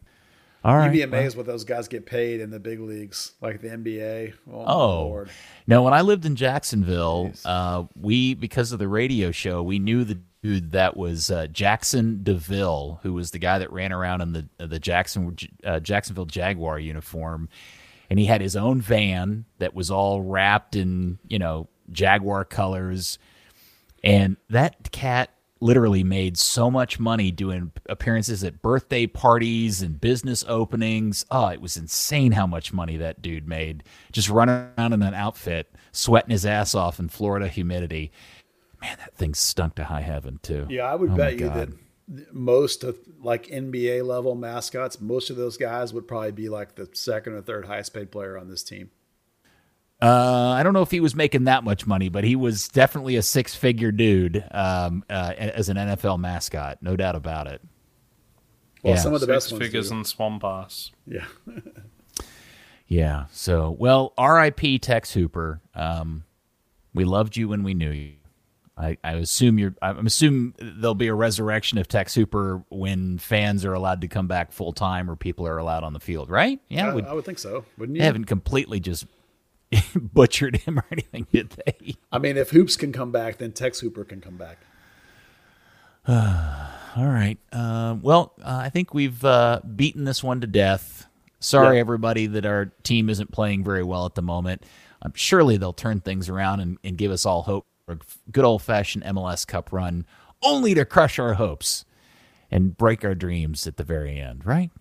All You'd be amazed what those guys get paid in the big leagues, like the NBA. Oh, Oh, no! When I lived in Jacksonville, uh, we because of the radio show, we knew the dude that was uh, Jaxson de Ville, who was the guy that ran around in the the Jackson uh, Jacksonville Jaguar uniform, and he had his own van that was all wrapped in you know Jaguar colors, and that cat literally made so much money doing appearances at birthday parties and business openings. Oh, it was insane how much money that dude made just running around in an outfit, sweating his ass off in Florida humidity. Man, that thing stunk to high heaven too. Yeah, I would Oh, bet you God. that most of like NBA level mascots, most of those guys would probably be like the second or third highest paid player on this team. Uh, I don't know if he was making that much money, but he was definitely a six-figure dude um, uh, as an NFL mascot, no doubt about it. Well, Yeah. some of the Six best ones figures do. in Swamp Yeah, Yeah. So, well, R.I.P. Tex Hooper. Um, we loved you when we knew you. I, I assume you're. I'm assuming there'll be a resurrection of Tex Hooper when fans are allowed to come back full time or people are allowed on the field, right? Yeah, I, would, I would think so. Wouldn't they you? haven't completely just butchered him or anything, did they? I mean, if Hoops can come back, then Tex Hooper can come back. All right. Uh, well, uh, I think we've uh, beaten this one to death. Sorry, Yeah. everybody, that our team isn't playing very well at the moment. Um, surely they'll turn things around and, and give us all hope for a good old fashioned MLS Cup run, only to crush our hopes and break our dreams at the very end, right?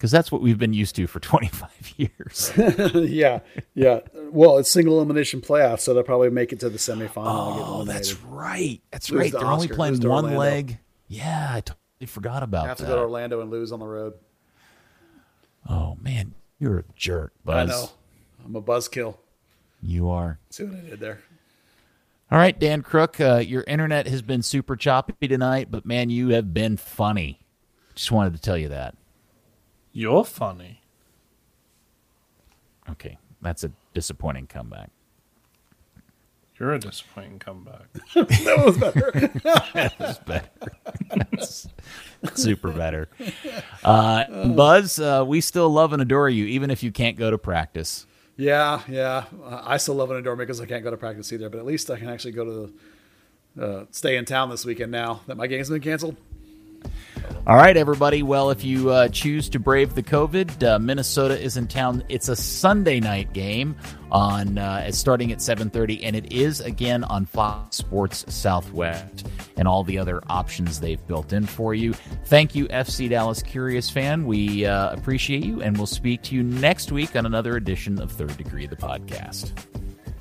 Because that's what we've been used to for 25 years. yeah, yeah. Well, it's single elimination playoffs, so they'll probably make it to the semifinal. and get oh, that's right. That's Lose right. to They're only playing one Orlando. leg. Yeah, I totally forgot about that. have to that. go to Orlando and lose on the road. Oh, man. You're a jerk, Buzz. I know. I'm a buzzkill. You are. See what I did there? All right, Dan Crooke, uh, your internet has been super choppy tonight, but man, you have been funny. Just wanted to tell you that. You're funny. Okay, that's a disappointing comeback. You're a disappointing comeback. That was better. that was better. That's super better. Uh, Buzz, uh, we still love and adore you, even if you can't go to practice. yeah, yeah. Uh, I still love an indoor because I can't go to practice either, but at least I can actually go to the uh, stay in town this weekend now that my game's been canceled. All right, everybody. Well, if you uh, choose to brave the COVID, uh, Minnesota is in town. It's a Sunday night game on uh, starting at 7:30, and it is again on Fox Sports Southwest and all the other options they've built in for you. Thank you, FC Dallas Curious fan. We uh, appreciate you, and we'll speak to you next week on another edition of Third Degree, the podcast.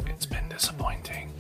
It's been disappointing.